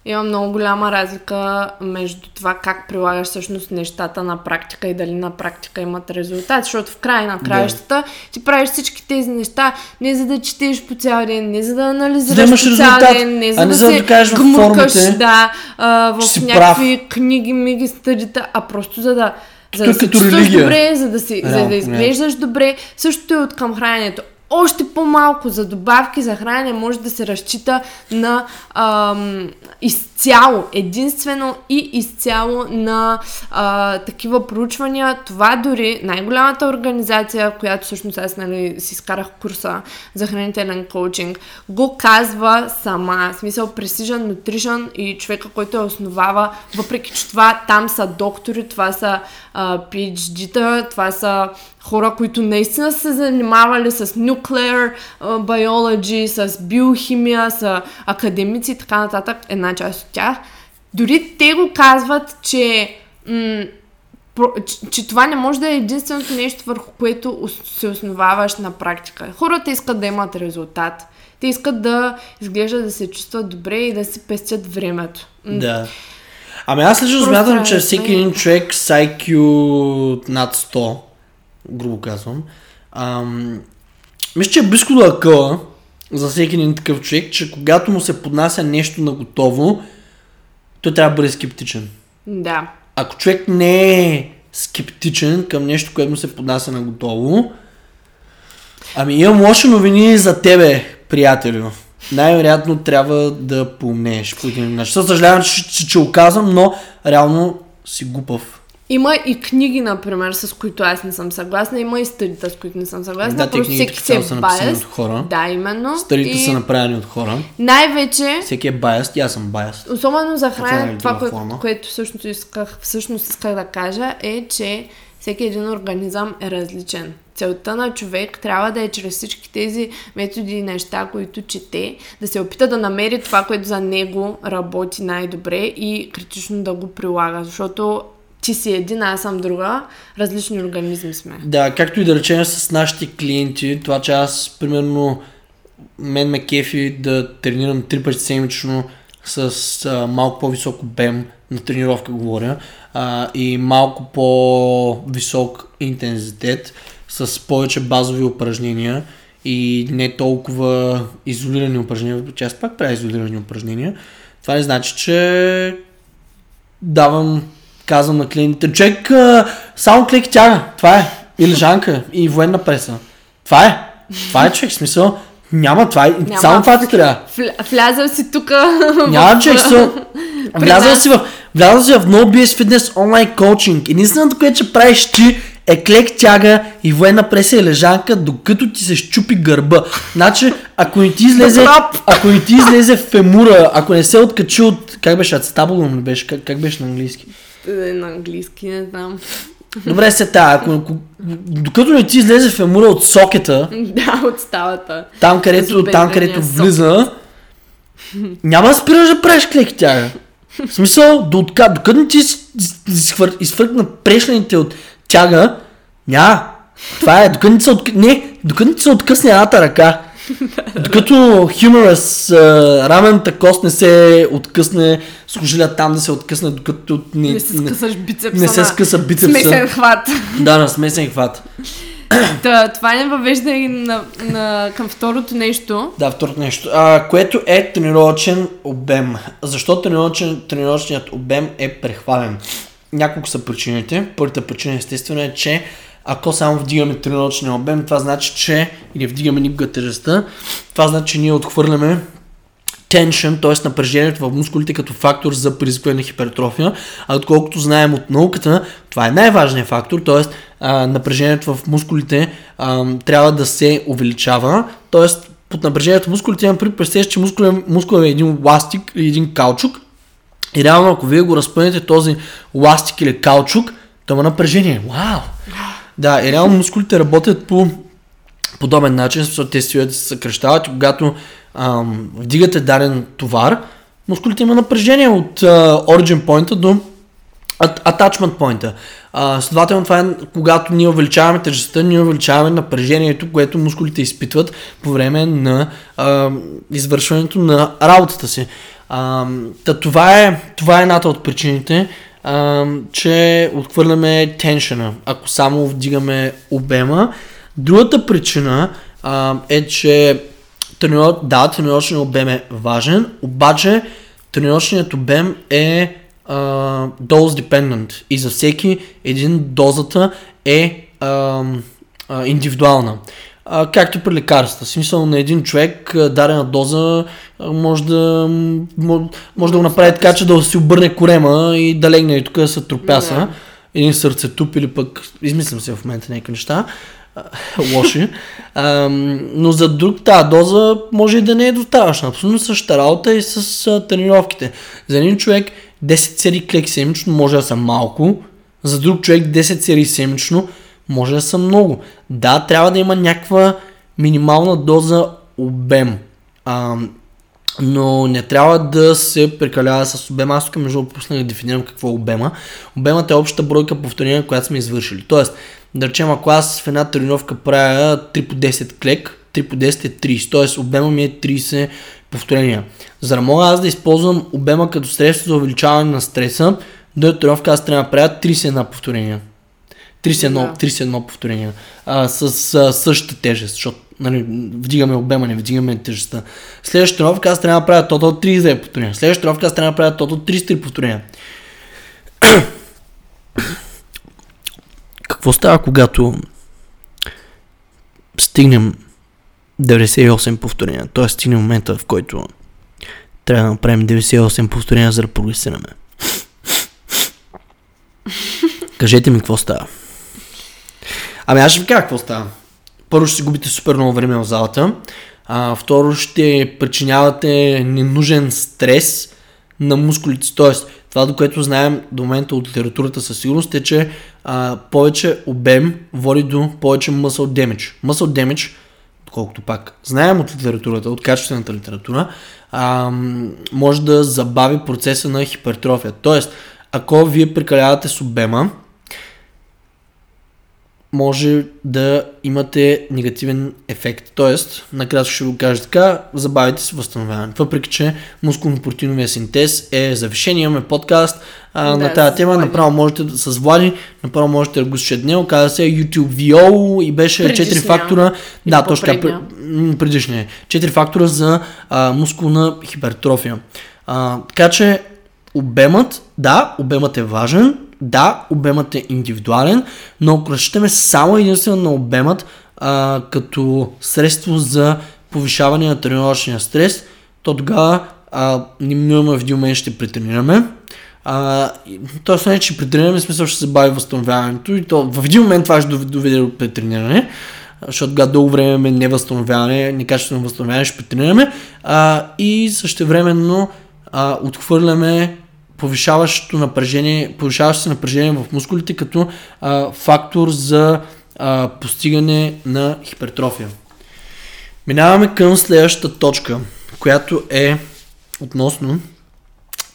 Има много голяма разлика между това как прилагаш всъщност нещата на практика и дали на практика имат резултат, защото в край на краищата да. ти правиш всички тези неща не за да четеш по цял ден, не за да анализираш да по цял ден, не за а не да, за да се гмуркаш да, а, в някакви прав. книги, миги, стъдита, а просто за да за да се чувстваш добре, за да, си, за да изглеждаш добре. Същото е от към храненето още по-малко за добавки за хранене може да се разчита на ам, изцяло, единствено и изцяло на а, такива проучвания. Това дори най-голямата организация, която всъщност аз нали, си изкарах курса за хранителен коучинг, го казва сама. В смисъл Precision Nutrition и човека, който я основава, въпреки че това там са доктори, това са а, PhD-та, това са хора, които наистина са занимавали с nuclear biology, с биохимия, с академици и така нататък, една част от тях. Дори те го казват, че, м- че, че това не може да е единственото нещо, върху което се основаваш на практика. Хората искат да имат резултат. Те искат да изглеждат да се чувстват добре и да си пестят времето. Да. Ами аз лично смятам, че всеки един човек с IQ над 100 грубо казвам. Ам, мисля, че е близко до акъла за всеки един такъв човек, че когато му се поднася нещо на готово, той трябва да бъде скептичен. Да. Ако човек не е скептичен към нещо, което му се поднася на готово, ами имам лоши новини за тебе, приятелю. Най-вероятно трябва да помнеш по един начин. Съжалявам, че, че, че оказвам, но реално си глупав. Има и книги, например, с които аз не съм съгласна. Има и стъдита, с които не съм съгласна. Да, Просто всеки се е байс. От хора. Да, именно. Стъдите и... са направени от хора. Най-вече... Всеки е байс, аз съм байс. Особено за хранене, това, кое, което всъщност исках, всъщност исках да кажа е, че всеки един организъм е различен. Целта на човек трябва да е чрез всички тези методи и неща, които чете, да се опита да намери това, което за него работи най-добре и критично да го прилага. Защото ти си един, аз съм друга, различни организми сме. Да, както и да речем с нашите клиенти, това, че аз, примерно, мен ме кефи да тренирам три пъти седмично с а, малко по-висок обем на тренировка говоря а, и малко по-висок интензитет с повече базови упражнения и не толкова изолирани упражнения, че аз пак правя изолирани упражнения. Това не значи, че давам казвам на клиентите, човек само клик тяга, това е. И лежанка, и военна преса. Това е. Това е човек, смисъл. Няма това, Няма. само това ти трябва. Влязал си тук. Няма човек, са... Влязал си в, влязал си в NoBS Fitness онлайн коучинг. Единственото, което ще правиш ти е клек тяга и военна преса и лежанка, докато ти се щупи гърба. Значи, ако не ти излезе, ако не ти излезе фемура, ако не се откачи от, как беше, ацетабулум ли беше, как, как беше на английски? Е, на английски, не знам. Добре, се та, ако, ако, докато не ти излезе фемура от сокета, да, от ставата. Там, където, там, където влиза, няма да спираш да правиш клеки тяга. В смисъл, до отка, докато не ти изхвър, изфъркна прешлените от тяга, няма. Това е, докато не се, не, докато не се откъсне едната ръка. Докато uh, рамената кост не се откъсне, служиля там да се откъсне, докато не, Не се скъсаш бицепса не се скъса бицепса. Смесен хват. Да, на смесен хват. Та, това не въвежда и на, на, към второто нещо. Да, второто нещо. А, което е тренировъчен обем. Защо тренировъчен, тренировъчният обем е прехвален? Няколко са причините. Първата причина естествено е, че ако само вдигаме тренировъчния обем, това значи, че или вдигаме никога тежестта, това значи, че ние отхвърляме tension, т.е. напрежението в мускулите като фактор за предизвикване на хипертрофия, а отколкото знаем от науката, това е най-важният фактор, т.е. напрежението в мускулите а, трябва да се увеличава, т.е. под напрежението в мускулите имам представяш, че мускул, мускул е един ластик или един каучук и реално ако вие го разпънете този ластик или каучук, то има напрежение. Вау! Да, и реално мускулите работят по подобен начин, защото те се съкръщават и когато ам, вдигате даден товар, мускулите има напрежение от а, origin point до at- attachment point. А, следователно това е когато ние увеличаваме тежестта, ние увеличаваме напрежението, което мускулите изпитват по време на а, извършването на работата си. А, та това, е, това е едната от причините, а, че отхвърляме теншена, ако само вдигаме обема. Другата причина а, е, че трениров... да, тренировъчният обем е важен, обаче тренировъчният обем е а, dose dependent и за всеки един дозата е а, а, индивидуална. А, както при лекарства. В смисъл на един човек а, дадена доза може да, може, може да го направи така, че да си обърне корема и да легне и тук да се тропяса. Един сърцетуп или пък, измислям се в момента някакви неща, лоши. А, но за друг тази доза може и да не е достатъчна. Абсолютно същата работа и с а, тренировките. За един човек 10 серии клек седмично може да са малко, за друг човек 10 серии седмично може да са много. Да, трябва да има някаква минимална доза обем. А, но не трябва да се прекалява с обема. Аз тук между другото пуснах да дефинирам какво е обема. Обемът е общата бройка повторения, която сме извършили. Тоест, да речем, ако аз в една тренировка правя 3 по 10 клек, 3 по 10 е 30, т.е. обема ми е 30 повторения. За да мога аз да използвам обема като средство за увеличаване на стреса, до тренировка аз трябва да правя 31 повторения. 31, Да. 31 повторения. А, с а, същата тежест, защото нали, вдигаме обема, не вдигаме тежестта. Следващата тренировка аз трябва да правя тотал 32 повторения. Следващата тренировка аз трябва да правя тотал 33 повторения. Какво става, когато стигнем 98 повторения? Т.е. стигнем момента, в който трябва да направим 98 повторения, за да прогресираме. Кажете ми какво става. Ами аз ще ви кажа какво става. Първо ще си губите супер много време в залата. А, второ ще причинявате ненужен стрес на мускулите. Тоест, това до което знаем до момента от литературата със сигурност е, че а, повече обем води до повече muscle damage. Muscle damage, колкото пак знаем от литературата, от качествената литература, а, може да забави процеса на хипертрофия. Тоест, ако вие прекалявате с обема, може да имате негативен ефект. Тоест, накратко ще го кажа така, забавите се възстановяване. Въпреки, че мускулно-протеиновия синтез е завишен, имаме подкаст а, Да, на тази тема, направо можете да, с Влади, направо можете да го слушате днес, каза се YouTube VO и беше 4 Предишния. фактора, Или да, точно така, предишния, 4 фактора за а, мускулна хипертрофия. А, така че обемът, да, обемът е важен, да, обемът е индивидуален, но ако разчитаме само единствено на обемът а, като средство за повишаване на тренировъчния стрес, то тогава неминуемо в един момент ще претренираме. Тоест не, че претренираме, смисъл ще се бави възстановяването и то в един момент това ще доведе- до претрениране, защото тогава дълго време имаме невъзстановяване, некачествено възстановяване, ще претренираме а, и същевременно а, отхвърляме повишаващото напрежение, повишаващо се напрежение в мускулите като а, фактор за а, постигане на хипертрофия. Минаваме към следващата точка, която е относно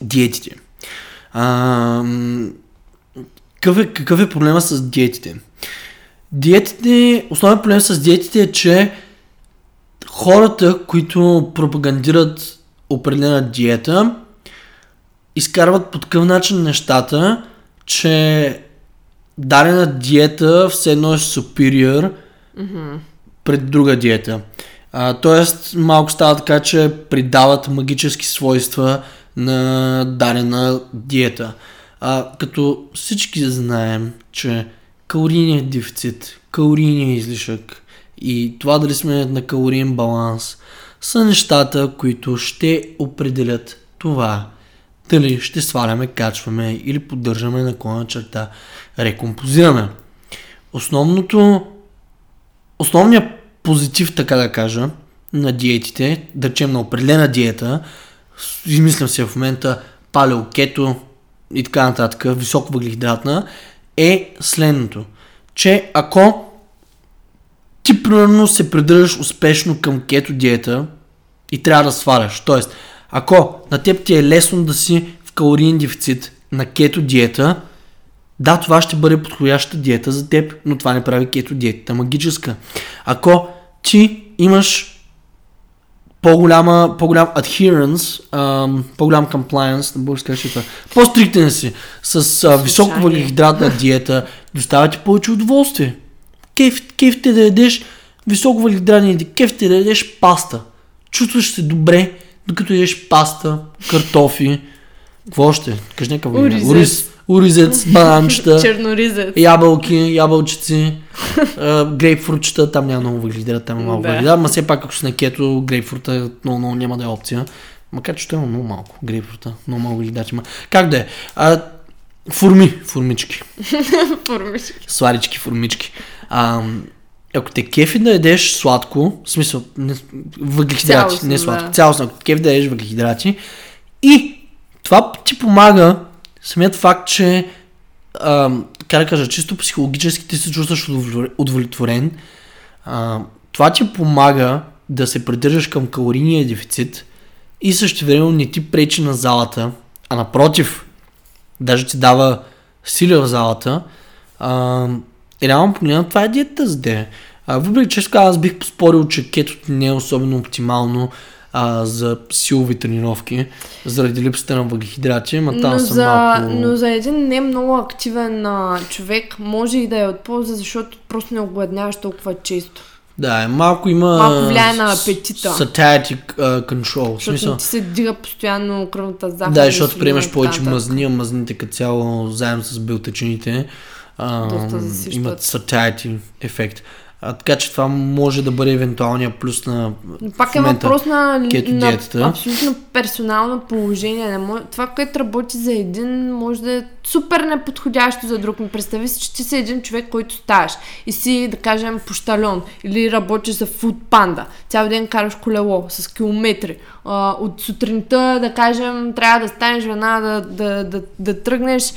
диетите. А, какъв, е, какъв е проблема с диетите? Диетите, основният проблем с диетите е, че хората, които пропагандират определена диета, изкарват по такъв начин нещата, че дадена диета все едно е superior mm-hmm. пред друга диета. А, тоест, малко става така, че придават магически свойства на дадена диета. А, като всички знаем, че калорийният дефицит, калорийният излишък и това дали сме на калориен баланс са нещата, които ще определят това дали ще сваляме, качваме или поддържаме наклона черта, рекомпозираме. Основното, основният позитив, така да кажа, на диетите, да речем на определена диета, измислям се в момента палео, кето и така нататък, високо въглехидратна, е следното, че ако ти примерно се придържаш успешно към кето диета и трябва да сваляш, т.е. ако на теб ти е лесно да си в калориен дефицит на кето диета, да, това ще бъде подходяща диета за теб, но това не прави кето диетата магическа. Ако ти имаш по-голяма, по-голям adherence, ам, по-голям compliance, на български това, по-стриктен си, с а, високо въглехидратна диета, доставя ти повече удоволствие. Кеф, кеф те да ядеш високо въглехидратни диета, кеф те да ядеш паста. Чувстваш се добре, докато ядеш паста, картофи, какво още? Кажи някакъв Ориз уризец, бананчета, черноризец, ябълки, ябълчици, грейпфрутчета, там няма много въглехидрат, там е малко да. въглехидрат, ама все пак ако си на кето, грейпфрута много, много няма да е опция. Макар че той има много малко грейпфрута, много малко въглехидрат има. Как да е? А, форми, формички. формички. Сладички, формички. А, ако те кефи да ядеш сладко, в смисъл, не, въглехидрати, Цялостно, не сладко, да. цялостно, ако кефи да ядеш въглехидрати и това ти помага самият факт, че а, как да кажа, чисто психологически ти се чувстваш удовлетворен, а, това ти помага да се придържаш към калорийния дефицит и също време не ти пречи на залата, а напротив, даже ти дава сили в залата. А, реално погледна, това е диета за де. Въпреки че аз бих поспорил, че кетото не е особено оптимално а, за силови тренировки, заради липсата на въглехидрати, ама там но съм за, малко... Но за един не много активен а, човек може и да е от полза, защото просто не огладняваш толкова често. Да, е, малко има... Малко влияе на апетита. Satiety uh, control. Защото смисъл... ти се дига постоянно кръвната захар. Да, защото приемаш повече мазни, а мазните като цяло заедно с белтъчините имат satiety ефект. А, така че това може да бъде евентуалния плюс на. Пак е въпрос на, на абсолютно персонално положение. Не може, това, което работи за един, може да е супер неподходящо за друг. Ми представи си, че ти си един човек, който ставаш и си, да кажем, пощалон или работиш за фуд панда. Цял ден караш колело с километри. А, от сутринта, да кажем, трябва да станеш жена, да, да, да, да тръгнеш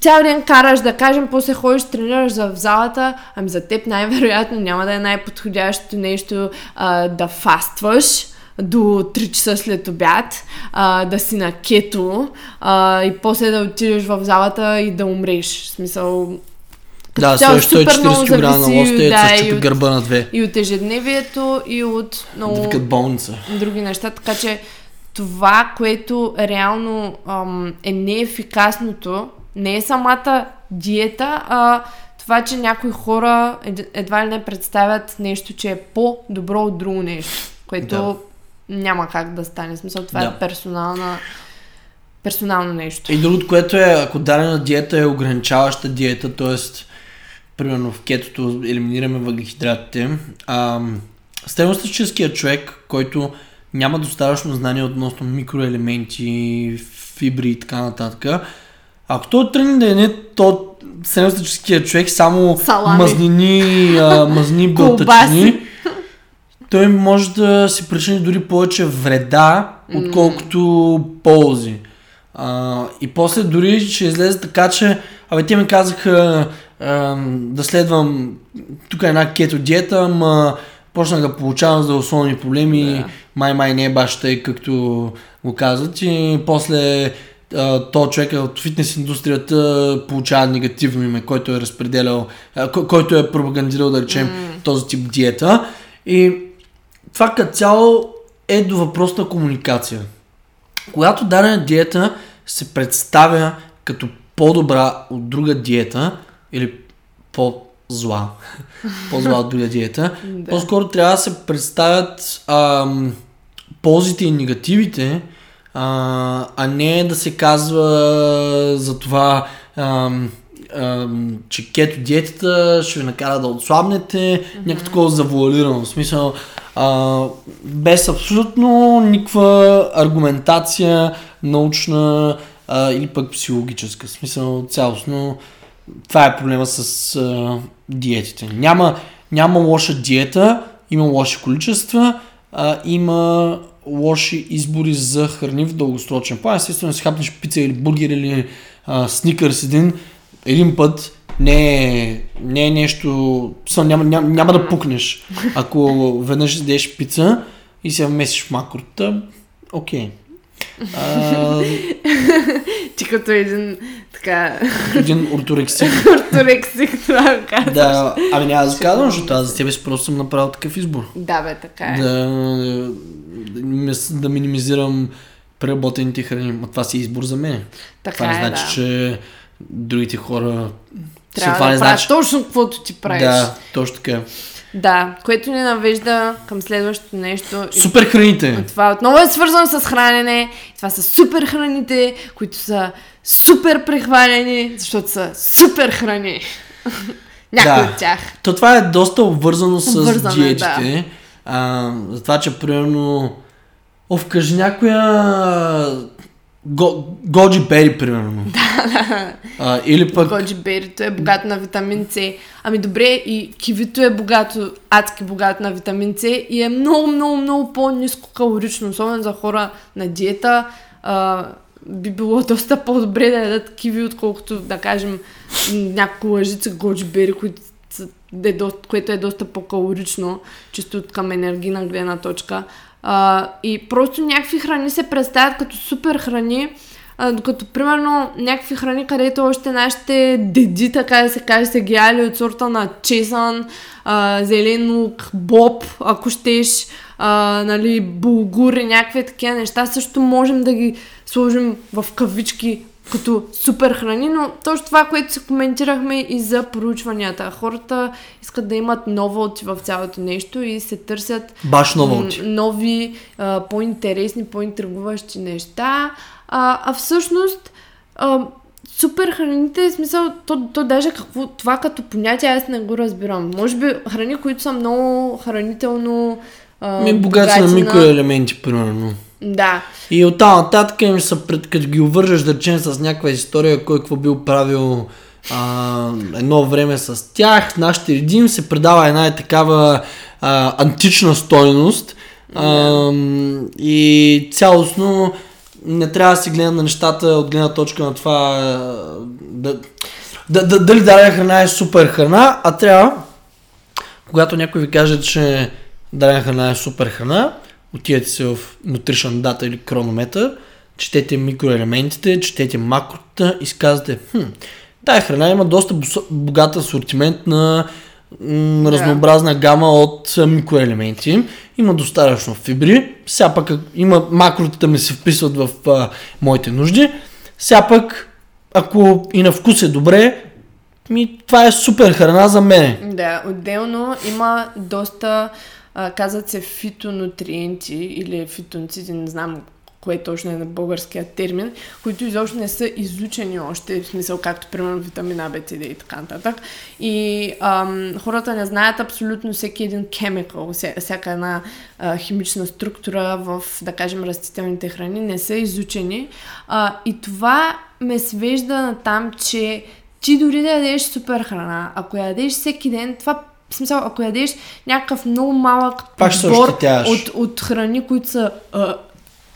цял ден караш, да кажем, после ходиш, тренираш в залата, ами за теб най-вероятно няма да е най-подходящото нещо а, да фастваш до 3 часа след обяд, а, да си на кето а, и после да отидеш в залата и да умреш. В смисъл, да, също 140 кг на лоста и да, от, гърба на две. И от ежедневието, и от много да болница. други неща. Така че това, което реално ам, е неефикасното, не е самата диета, а това, че някои хора едва ли не представят нещо, че е по-добро от друго нещо, което да. няма как да стане. В смисъл, това е да. е персонална персонално нещо. И другото, което е, ако дадена диета е ограничаваща диета, т.е. примерно в кетото елиминираме въглехидратите, а, средностатическият човек, който няма достатъчно знание относно микроелементи, фибри и така нататък, ако той тръгне да е не то средностатическия човек, само Салами. мазнини, а, мазни бълтачини, той може да си причини дори повече вреда, отколкото mm. ползи. А, и после дори ще излезе така, че абе те ми казаха а, да следвам тук е една кето диета, ама почнах да получавам здравословни проблеми, Да. май-май не е баш тъй, както го казват и после то човек от фитнес индустрията получава негативно име, който е разпределял, който е пропагандирал, да речем, този тип диета. И това като цяло е до въпрос на комуникация. Когато дадена диета се представя като по-добра от друга диета или по-зла, по-зла от друга диета, по-скоро трябва да се представят ам, ползите и негативите, а, а не да се казва за това, ам, ам, че кето диетата ще ви накара да отслабнете, mm-hmm. някакво такова завуалирано. В смисъл, а, без абсолютно никаква аргументация, научна а, или пък психологическа. В смисъл, цялостно, това е проблема с а, диетите. Няма, няма лоша диета, има лоши количества, а, има лоши избори за храни в дългосрочен план. Естествено, си хапнеш пица или бургер или а, сникърс един, един път не е, не е нещо... Са, няма, няма, няма да пукнеш. Ако веднъж ядеш пица и се вмесиш в макрото, окей. А, Ти като един така един орторексик. орторексик, това го казваш. Да, ами няма да казвам, защото аз за тебе просто съм направил такъв избор. Да, бе, така е. Да, да, да минимизирам преработените храни. Ма това си е избор за мен. Така това не е, значи, да. че другите хора... Трябва това да не значи... точно каквото ти правиш. Да, точно така. Да, което ни навежда към следващото нещо. Супер храните! Това отново е свързано с хранене. Това са супер храните, които са супер прехвалени, защото са супер храни. Някои Да. от тях. То това е доста обвързано с Обвързано е, диетите. А, за това, че примерно... О, вкажи някоя... Го, Годжи Бери, примерно. а, или пък... Годжи берито е богато на витамин С. Ами добре, и кивито е богато, адски богато на витамин С и е много, много, много по-низко калорично, особено за хора на диета. А, би било доста по-добре да ядат киви, отколкото да кажем м, няколко лъжица годжи бери, които да е доста, което е доста по-калорично, чисто към енергийна гледна точка. А, и просто някакви храни се представят като супер храни, а, докато, примерно, някакви храни, където още нашите деди, така да се каже, се ги яли от сорта на чесън, а, зелен лук, боб, ако щеш, а, нали, булгур и някакви такива неща, също можем да ги сложим в кавички като супер храни, но точно това, което си коментирахме и за проучванията. Хората искат да имат новоти в цялото нещо и се търсят Баш новоти. нови, а, по-интересни, по-интригуващи неща. А, а всъщност, а, супер храните, в смисъл, то, то даже какво, това като понятие аз не го разбирам. Може би храни, които са много хранително а, Ми богати на микроелементи, примерно. Да, И оттам нататък им са пред, като ги увържеш, да речем, с някаква история, кой какво бил правил а, едно време с тях, нашите редим се предава една е такава а, антична стойност. А, и цялостно не трябва да си гледам на нещата от гледна точка на това да, да, да, дали дадена храна е супер храна, а трябва когато някой ви каже, че дадена храна е супер храна, отидете се в Nutrition Data или Chronometer, четете микроелементите, четете макротата и казвате, хм, тая храна има доста богат асортимент на м, разнообразна гама от микроелементи. Има достатъчно фибри. Сега пък има макротата ми се вписват в а, моите нужди. Сега пък, ако и на вкус е добре, ми, това е супер храна за мен. Да, отделно има доста, казват се фитонутриенти или фитонциди, не знам кое точно е на българския термин, които изобщо не са изучени още, в смисъл както примерно витамина Д и така нататък. И ам, хората не знаят абсолютно всеки един вся- всяка една а, химична структура в, да кажем, растителните храни не са изучени. А, и това ме свежда на там, че ти дори да ядеш супер храна, ако ядеш всеки ден, това в смисъл, ако ядеш някакъв много малък подбор от, от храни, които са а,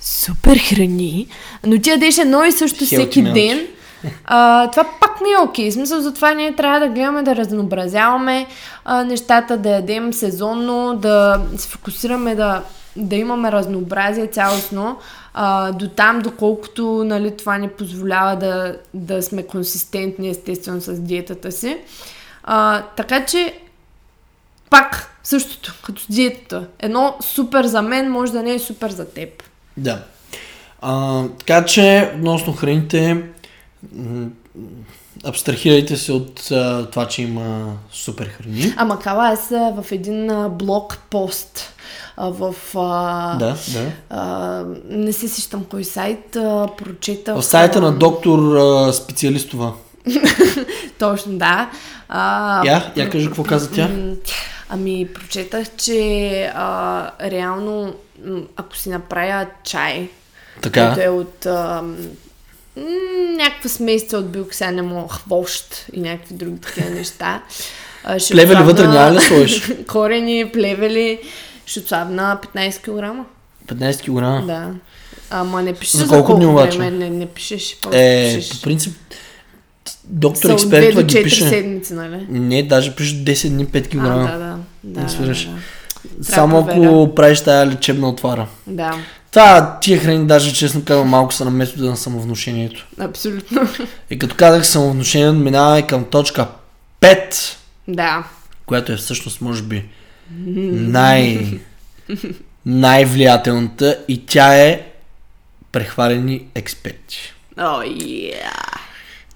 супер храни, но ти ядеш едно и също всеки meals. ден, а, това пак не е окей. В смисъл, затова ние трябва да гледаме да разнообразяваме а, нещата, да ядем сезонно, да се фокусираме да, да имаме разнообразие цялостно, а, до там, доколкото нали, това ни позволява да, да сме консистентни, естествено, с диетата си. А, така че, пак същото, като диетата. Едно супер за мен може да не е супер за теб. Да. А, така че, относно храните, абстрахирайте се от а, това, че има супер храни. Ама кала, аз в един а, блог пост а, в... А, Да, да. а, не се сещам кой сайт, а, прочетах... В сайта на доктор а, специалистова. Точно, да. А, Я, я кажи какво каза тя. Ами, прочетах, че а, реално, ако си направя чай, Така. който е от а, някаква смесица от билк, сега не му хвощ и някакви други такива неща. а, ще Плевели отслабна- вътре няма ли сложиш? Корени, плевели, ще отслабна 15 кг. 15 кг. Да. Ама не пише За за колко колко, дни обаче? време, не, не пишеш. Е, пишеш. по принцип, доктор Са от 2 експерт ги 4 пише. седмици, нали? Не, даже пише 10 дни 5 кг. А, да, да. Да, Не да, да. Само ако проверя. правиш тая лечебна отвара. Да, Това, тия храни, даже честно казвам, малко са на метода на самовнушението. абсолютно. И като казах самовнушението, минаваме към точка 5, да. която е всъщност, може би, най... най-влиятелната и тя е прехвалени експерти. О, yeah.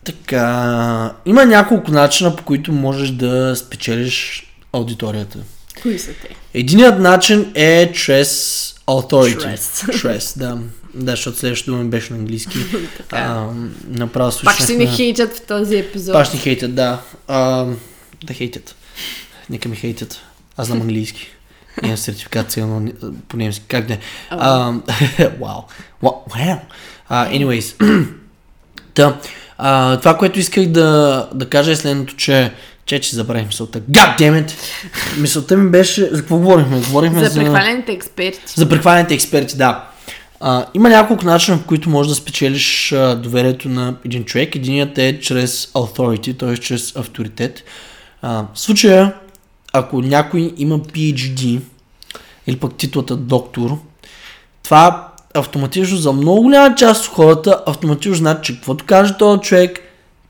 Така, има няколко начина, по които можеш да спечелиш аудиторията. Кои са те? Единият начин е чрез authority. Чрез. Чрез, да. Да, защото следващото дума беше на английски. А, направо Пак ще ни слушахме- хейтят в този епизод. Пак ще ни хейтят, да. А, да хейтят. Нека ми хейтят. Аз знам английски. Имам сертификация на, по немски. Как да е? А, Вау. Вау. А, anyways. Та, а, това, което исках да, да кажа е следното, че че, че забравих мисълта. God damn it! Мисълта ми беше... За какво говорихме? Говорихме За прехвалените експерти. за прехвалените експерти, да. А, има няколко начина, по които можеш да спечелиш а, доверието на един човек. Единият е чрез authority, т.е. чрез авторитет. А, в случая, ако някой има PhD или пък титлата доктор, това автоматично за много голяма част от хората автоматично значи, че каквото каже този човек,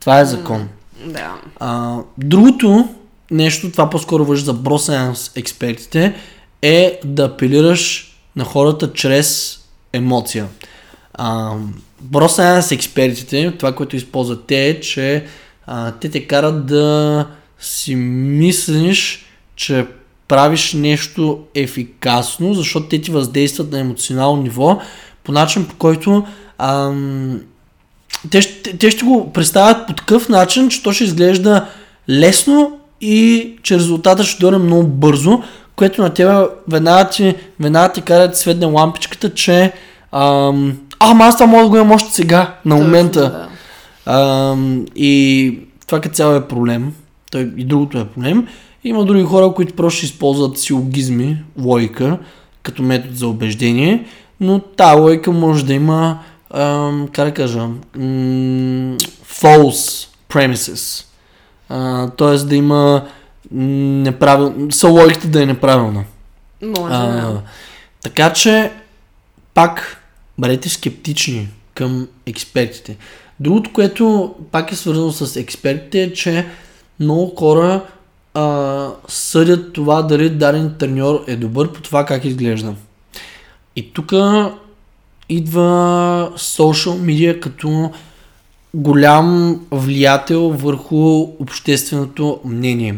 това е закон. Да. А, другото нещо, това по-скоро въжи за бросене с експертите, е да апелираш на хората чрез емоция. А, бросене с експертите, това, което използват те е, че а, те те карат да си мислиш, че правиш нещо ефикасно, защото те ти въздействат на емоционално ниво по начин, по който ам, те, ще- те ще го представят по такъв начин, че то ще изглежда лесно и че резултата ще дойде много бързо, което на тебе веднага ти, веднага ти кара да светне лампичката, че ам, ама аз това мога да го имам още сега, на момента. Точно, да. Ам, и това като цяло е проблем. Той и другото е проблем. Има други хора, които просто използват силогизми, логика, като метод за убеждение, но тази логика може да има, ам, как да кажа, м- false premises. А, тоест да има м, неправил... са логиката да е неправилна. Може, А, така че, пак, бъдете скептични към експертите. Другото, което пак е свързано с експертите е, че много хора а, съдят това дали даден треньор е добър по това как изглежда. И тук идва social media като голям влиятел върху общественото мнение.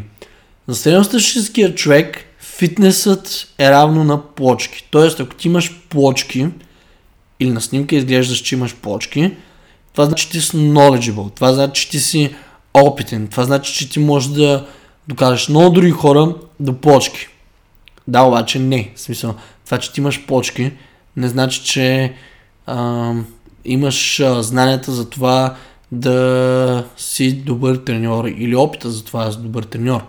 За средностатистическия човек фитнесът е равно на плочки. Тоест, ако ти имаш плочки или на снимка изглеждаш, че имаш плочки, това значи, че ти си knowledgeable, това значи, че ти си опитен, това значи, че ти можеш да докажеш много други хора до плочки. Да, обаче не. В смисъл, това, че ти имаш плочки, не значи, че а, имаш а, знанията за това да си добър треньор или опита за това да си добър треньор.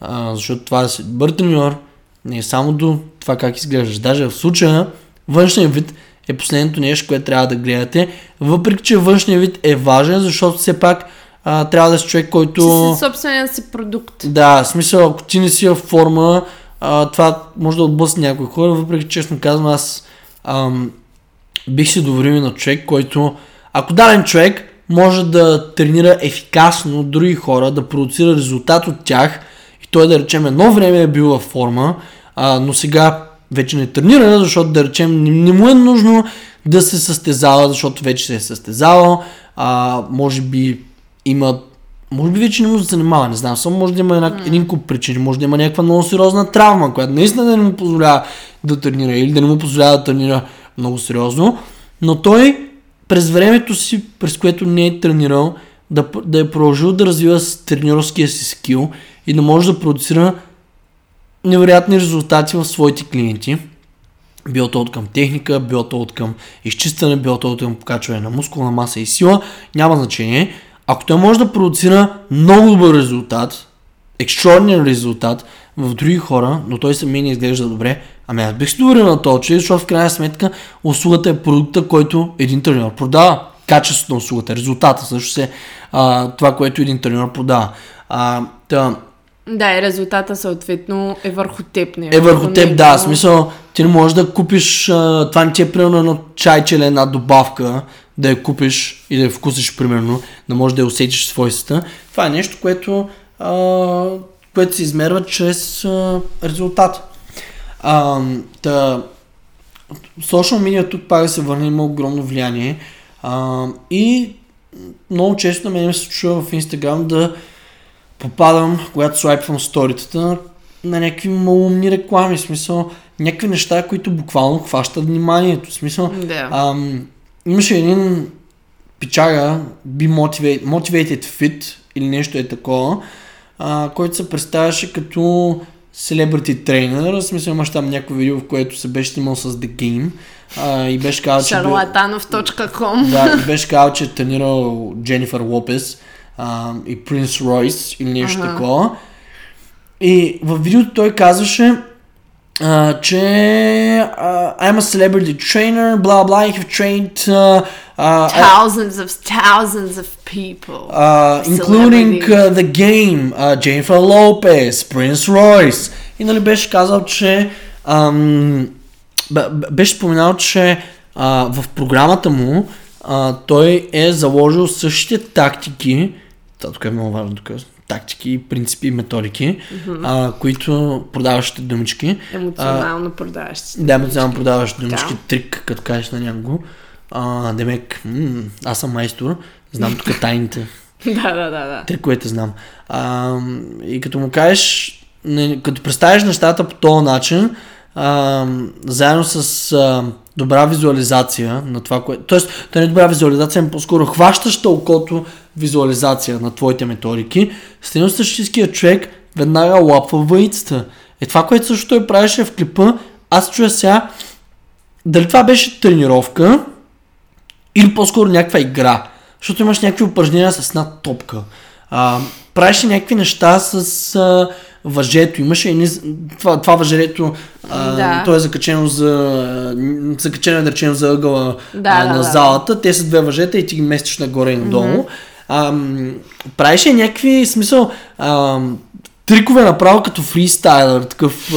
А, защото това да си добър треньор не е само до това как изглеждаш. Даже в случая външния вид е последното нещо, което трябва да гледате. Въпреки, че външния вид е важен, защото все пак а, трябва да си човек, който... Ти си собствения си продукт. Да, в смисъл, ако ти не си в форма, а, това може да отблъсне някои хора, въпреки честно казвам, аз ам, бих си доверил на човек, който, ако даден човек може да тренира ефикасно други хора, да продуцира резултат от тях и той да речем едно време е бил във форма, а, но сега вече не тренира, защото да речем не, не му е нужно да се състезава, защото вече се е състезавал, а, може би има може би вече не може да се занимава, не знам, само може да има една, mm. един куп причини, може да има някаква много сериозна травма, която наистина да не му позволява да тренира или да не му позволява да тренира много сериозно, но той през времето си, през което не е тренирал, да, да е продължил да развива тренировския си скил и да може да продуцира невероятни резултати в своите клиенти. Било то от към техника, било то от към изчистване, било то от към покачване на мускулна маса и сила, няма значение. Ако той може да продуцира много добър резултат, екстраординарен резултат в други хора, но той самия не изглежда добре, ами аз бих се доверил на този човек, защото в крайна сметка услугата е продукта, който един тренер продава. Качеството на услугата, резултата също се а, това, което един тренер продава. А, та, да, и резултата съответно е върху теб. Не е върху теб, него. да. Смисъл, ти не можеш да купиш, а, това не ти е примерно едно чайче или една добавка, да я купиш и да я вкусиш примерно, да можеш да я усетиш свойствата. Това е нещо, което, а, което се измерва чрез а, резултат. А, та, social media тук пак се върне има огромно влияние а, и много често на мен се чува в Инстаграм да попадам, когато слайпвам сторитата, на някакви малумни реклами, в смисъл някакви неща, които буквално хващат вниманието. В смисъл, да. ам, имаше един пичага, Be Motivated, Motivated Fit или нещо е такова, а, който се представяше като celebrity trainer, в смисъл имаш там някакво видео, в което се беше снимал с The Game а, и беше казал, че... Шарлатанов.com Да, и беше казал, че е тренирал Дженнифър Лопес а, и Принс Ройс или нещо ага. такова. И в видеото той казваше, uh, че uh, I'm a celebrity trainer, blah blah, I have trained uh, uh, thousands of thousands of people, uh, including uh, the game, uh, Jennifer Lopez, Prince Royce. И нали беше казал, че um, беше споменал, че uh, в програмата му uh, той е заложил същите тактики, това тук е много важно тук, тактики, принципи, методики, mm-hmm. а, които продаващите думички. Емоционално продаващи. Да, емоционално продаващи думички, трик, като кажеш на някого. А, демек, м- аз съм майстор, знам тук тайните. да, да, да, да. Триковете знам. А, и като му кажеш, не, като представиш нещата по този начин, а, заедно с а, добра визуализация на това, което... Тоест, това не е добра визуализация, но по-скоро хващаща окото визуализация на твоите методики, средностатистическият човек веднага лапва въйцата. Е това, което също той правеше в клипа, аз чуя сега дали това беше тренировка или по-скоро някаква игра. Защото имаш някакви упражнения с една топка. А, правеше някакви неща с а, въжето. Имаше едни, това, това въжето, а, да. то е закачено за, закачено е да речем за ъгъла да, а, да, на да, залата. Те са две въжета и ти ги местиш нагоре и надолу. Mm-hmm. Ам, правеше някакви, смисъл, ам, трикове направо като фристайлър, такъв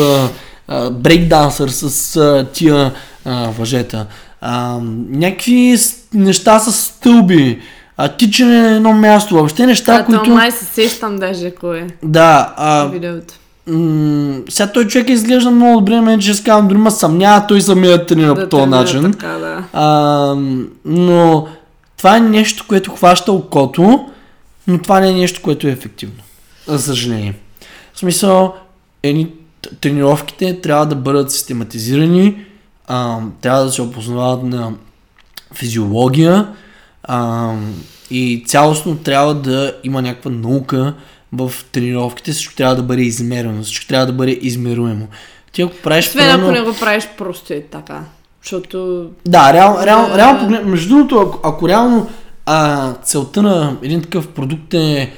брейкдансър с а, тия а, въжета. А, някакви неща с стълби, а, тичане на едно място, въобще неща, а, които... май се сещам даже кой е. Да. А, видеото. М- сега той човек изглежда много добре, мен че казвам, дори ма съмнява той самият тренира да, по този начин. Така, да. а, но това е нещо, което хваща окото, но това не е нещо, което е ефективно. За съжаление. В смисъл, едни тренировките трябва да бъдат систематизирани, а, трябва да се опознават на физиология а, и цялостно трябва да има някаква наука в тренировките, всичко трябва да бъде измерено, всичко трябва да бъде измеруемо. Ти ако правиш... Освен ако не го правиш просто е така. Защото... Да, реално, реал, реал, поглед... между другото, ако, ако реално а, целта на един такъв продукт е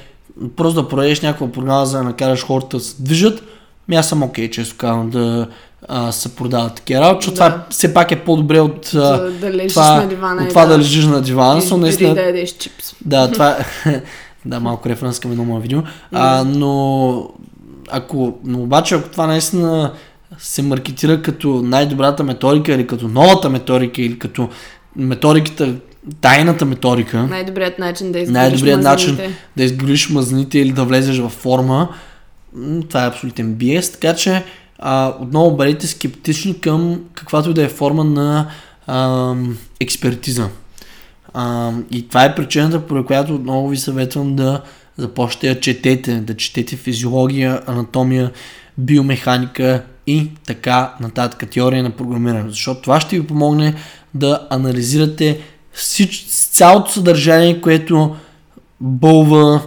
просто да продадеш някаква програма, за да накараш хората да се движат, ми аз съм окей, okay, често казвам, да а, се продават такива работи, защото Да. това все пак е по-добре от, Да, да лежиш това, на дивана от това да, да, лежиш на дивана. И, наистина, да ядеш чипс. да, това е... да, малко референс към едно мое видео. А, но, ако, но обаче, ако това наистина се маркетира като най-добрата методика или като новата методика или като методиката, тайната методика, Най-добрият начин да изгориш най-добрият начин да изгориш мазните или да влезеш в форма, това е абсолютен биес, така че а, отново бъдете скептични към каквато и да е форма на ам, експертиза. Ам, и това е причината, по която отново ви съветвам да започнете да четете, да четете физиология, анатомия, биомеханика и така нататък, теория на програмиране. Защото това ще ви помогне да анализирате всич, цялото съдържание, което бълва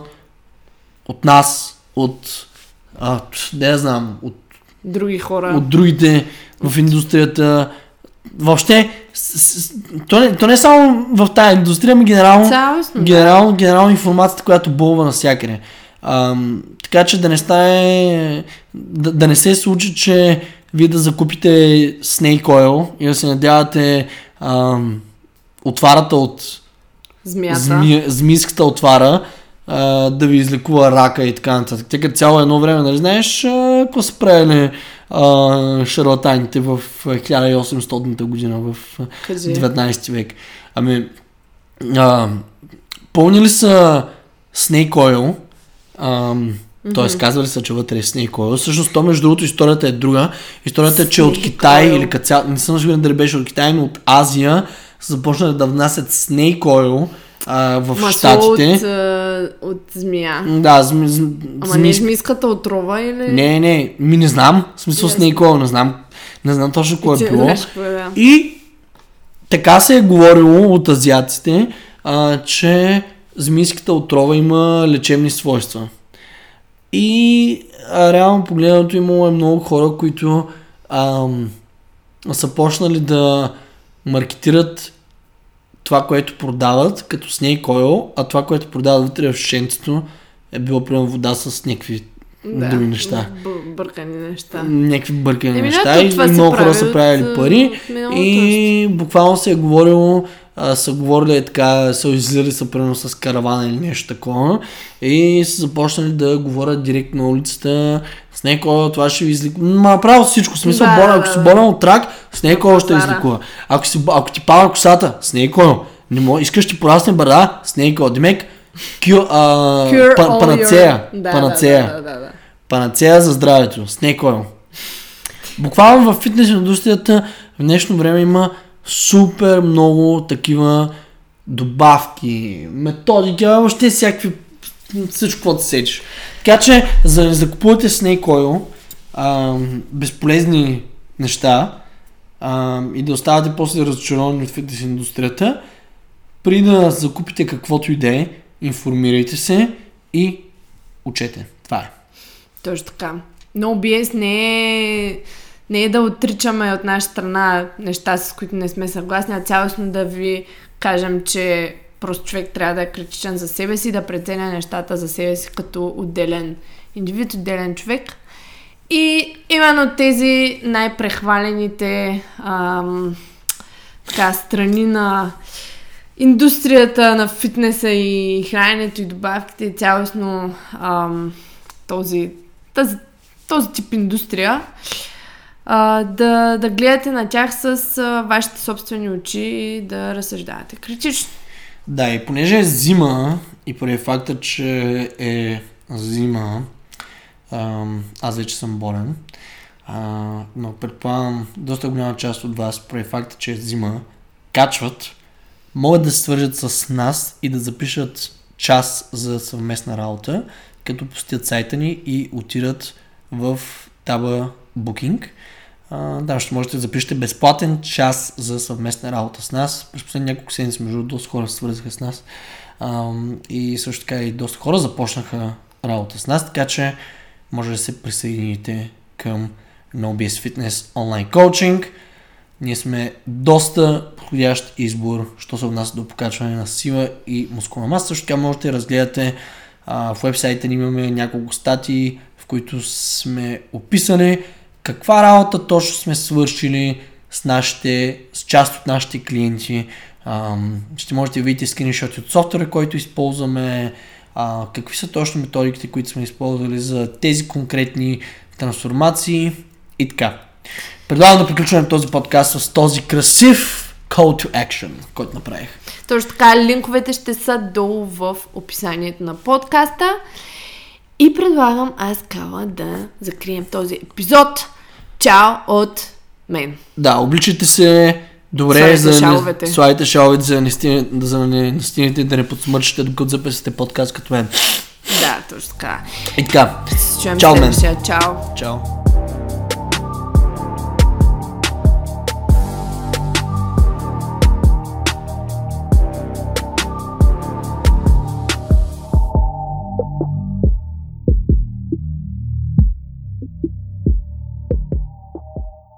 от нас, от а, не знам, от, Други хора. от другите в индустрията. Въобще, с, с, то, не, то не само в тази индустрия, ами генерално, Цялостно. генерално, генерално информацията, която бълва навсякъде. Ам, така че да не стане, да, да не се случи, че вие да закупите Snake Oil и да се надявате ам, отварата от Змията. зми, змийската отвара а, да ви излекува рака и така нататък. Тъй като цяло едно време, нали знаеш, а, какво са правили а, шарлатаните в а, 1800 година, в а, Кажи. 19 век. Ами, а, пълнили са Snake Oil, ам, т.е. казвали са, че вътре е Snake Oil. Всъщност, то между другото историята е друга. Историята е, че от Китай или цяло, не съм сигурен дали беше от Китай, но от Азия са започнали да внасят Snake Oil а, в Масло Штатите. от, а, от змия. Да, зми, зми, Ама не е змийската отрова или... Не, не, ми не знам. В смисъл Ясно. Snake Oil, не знам. Не знам точно Ти е било. е, да. И така се е говорило от азиатците, а, че змийската отрова има лечебни свойства. И а, реално погледнато имало е много хора, които ам, са почнали да маркетират това, което продават, като Snake Oil, а това, което продават вътре в шенцето е било примерно вода с някакви други неща. Бъркани неща. някакви бъркани Еми, неща да, и, много хора са от, правили а, пари от и буквално се е говорило а, са говорили е така, са излизали са примерно с каравана или нещо такова и са започнали да говорят директно на улицата с някой това ще ви излекува. Ма право всичко, смисъл, Да, болен, да, ако си да. болен от рак, с някой ще пазара. излекува. Ако, си, ако ти пада косата, с някой, не може, искаш ти порасне брада, с някой. Демек, кю, а, Cure па, панацея, your- Да, панацея. Да, да, да, да. Панацея за здравето. Snake Oil. Буквално в фитнес индустрията в днешно време има супер много такива добавки, методики, въобще всякакви всичко, каквото сечеш. Така че, за да не закупувате Snake Oil, безполезни неща а, и да оставате после разочаровани от фитнес индустрията, при да закупите каквото и да е, информирайте се и учете. Това е. Точно така. No BS не е, не е да отричаме от наша страна неща, с които не сме съгласни, а цялостно да ви кажем, че просто човек трябва да е критичен за себе си, да преценя нещата за себе си като отделен индивид, отделен човек. И именно тези най-прехвалените ам, така, страни на индустрията на фитнеса и храненето и добавките и цялостно ам, този, тази, този тип индустрия, а, да, да гледате на тях с а, вашите собствени очи и да разсъждавате критично. Да, и понеже е зима и поради факта, че е зима, аз вече съм болен, а, но предполагам доста голяма част от вас, поради факта, че е зима, качват, могат да се свържат с нас и да запишат час за съвместна работа, като посетят сайта ни и отидат в таба Booking. Да, ще можете да запишете безплатен час за съвместна работа с нас. През последните няколко седмици, между доста хора се свързаха с нас. И също така и доста хора започнаха работа с нас, така че може да се присъедините към NoBS Fitness онлайн коучинг. Ние сме доста подходящ избор, що се отнася до покачване на сила и мускулна маса. Също така можете да разгледате а, в вебсайта ни имаме няколко статии, в които сме описани каква работа точно сме свършили с, нашите, с част от нашите клиенти. Ще можете да видите скриншоти от софтуера, който използваме, какви са точно методиките, които сме използвали за тези конкретни трансформации и така. Предлагам да приключваме този подкаст с този красив call to action, който направих. Точно така, линковете ще са долу в описанието на подкаста. И предлагам аз, Кала, да закрием този епизод. Чао от мен. Да, обличайте се добре, Слагайте за шаловете. не, шаловете, за да не, стигне, да, за да не да не подсмърчите, докато записате подкаст като мен. Да, точно така. И така, Чао, мен. Чао. чао.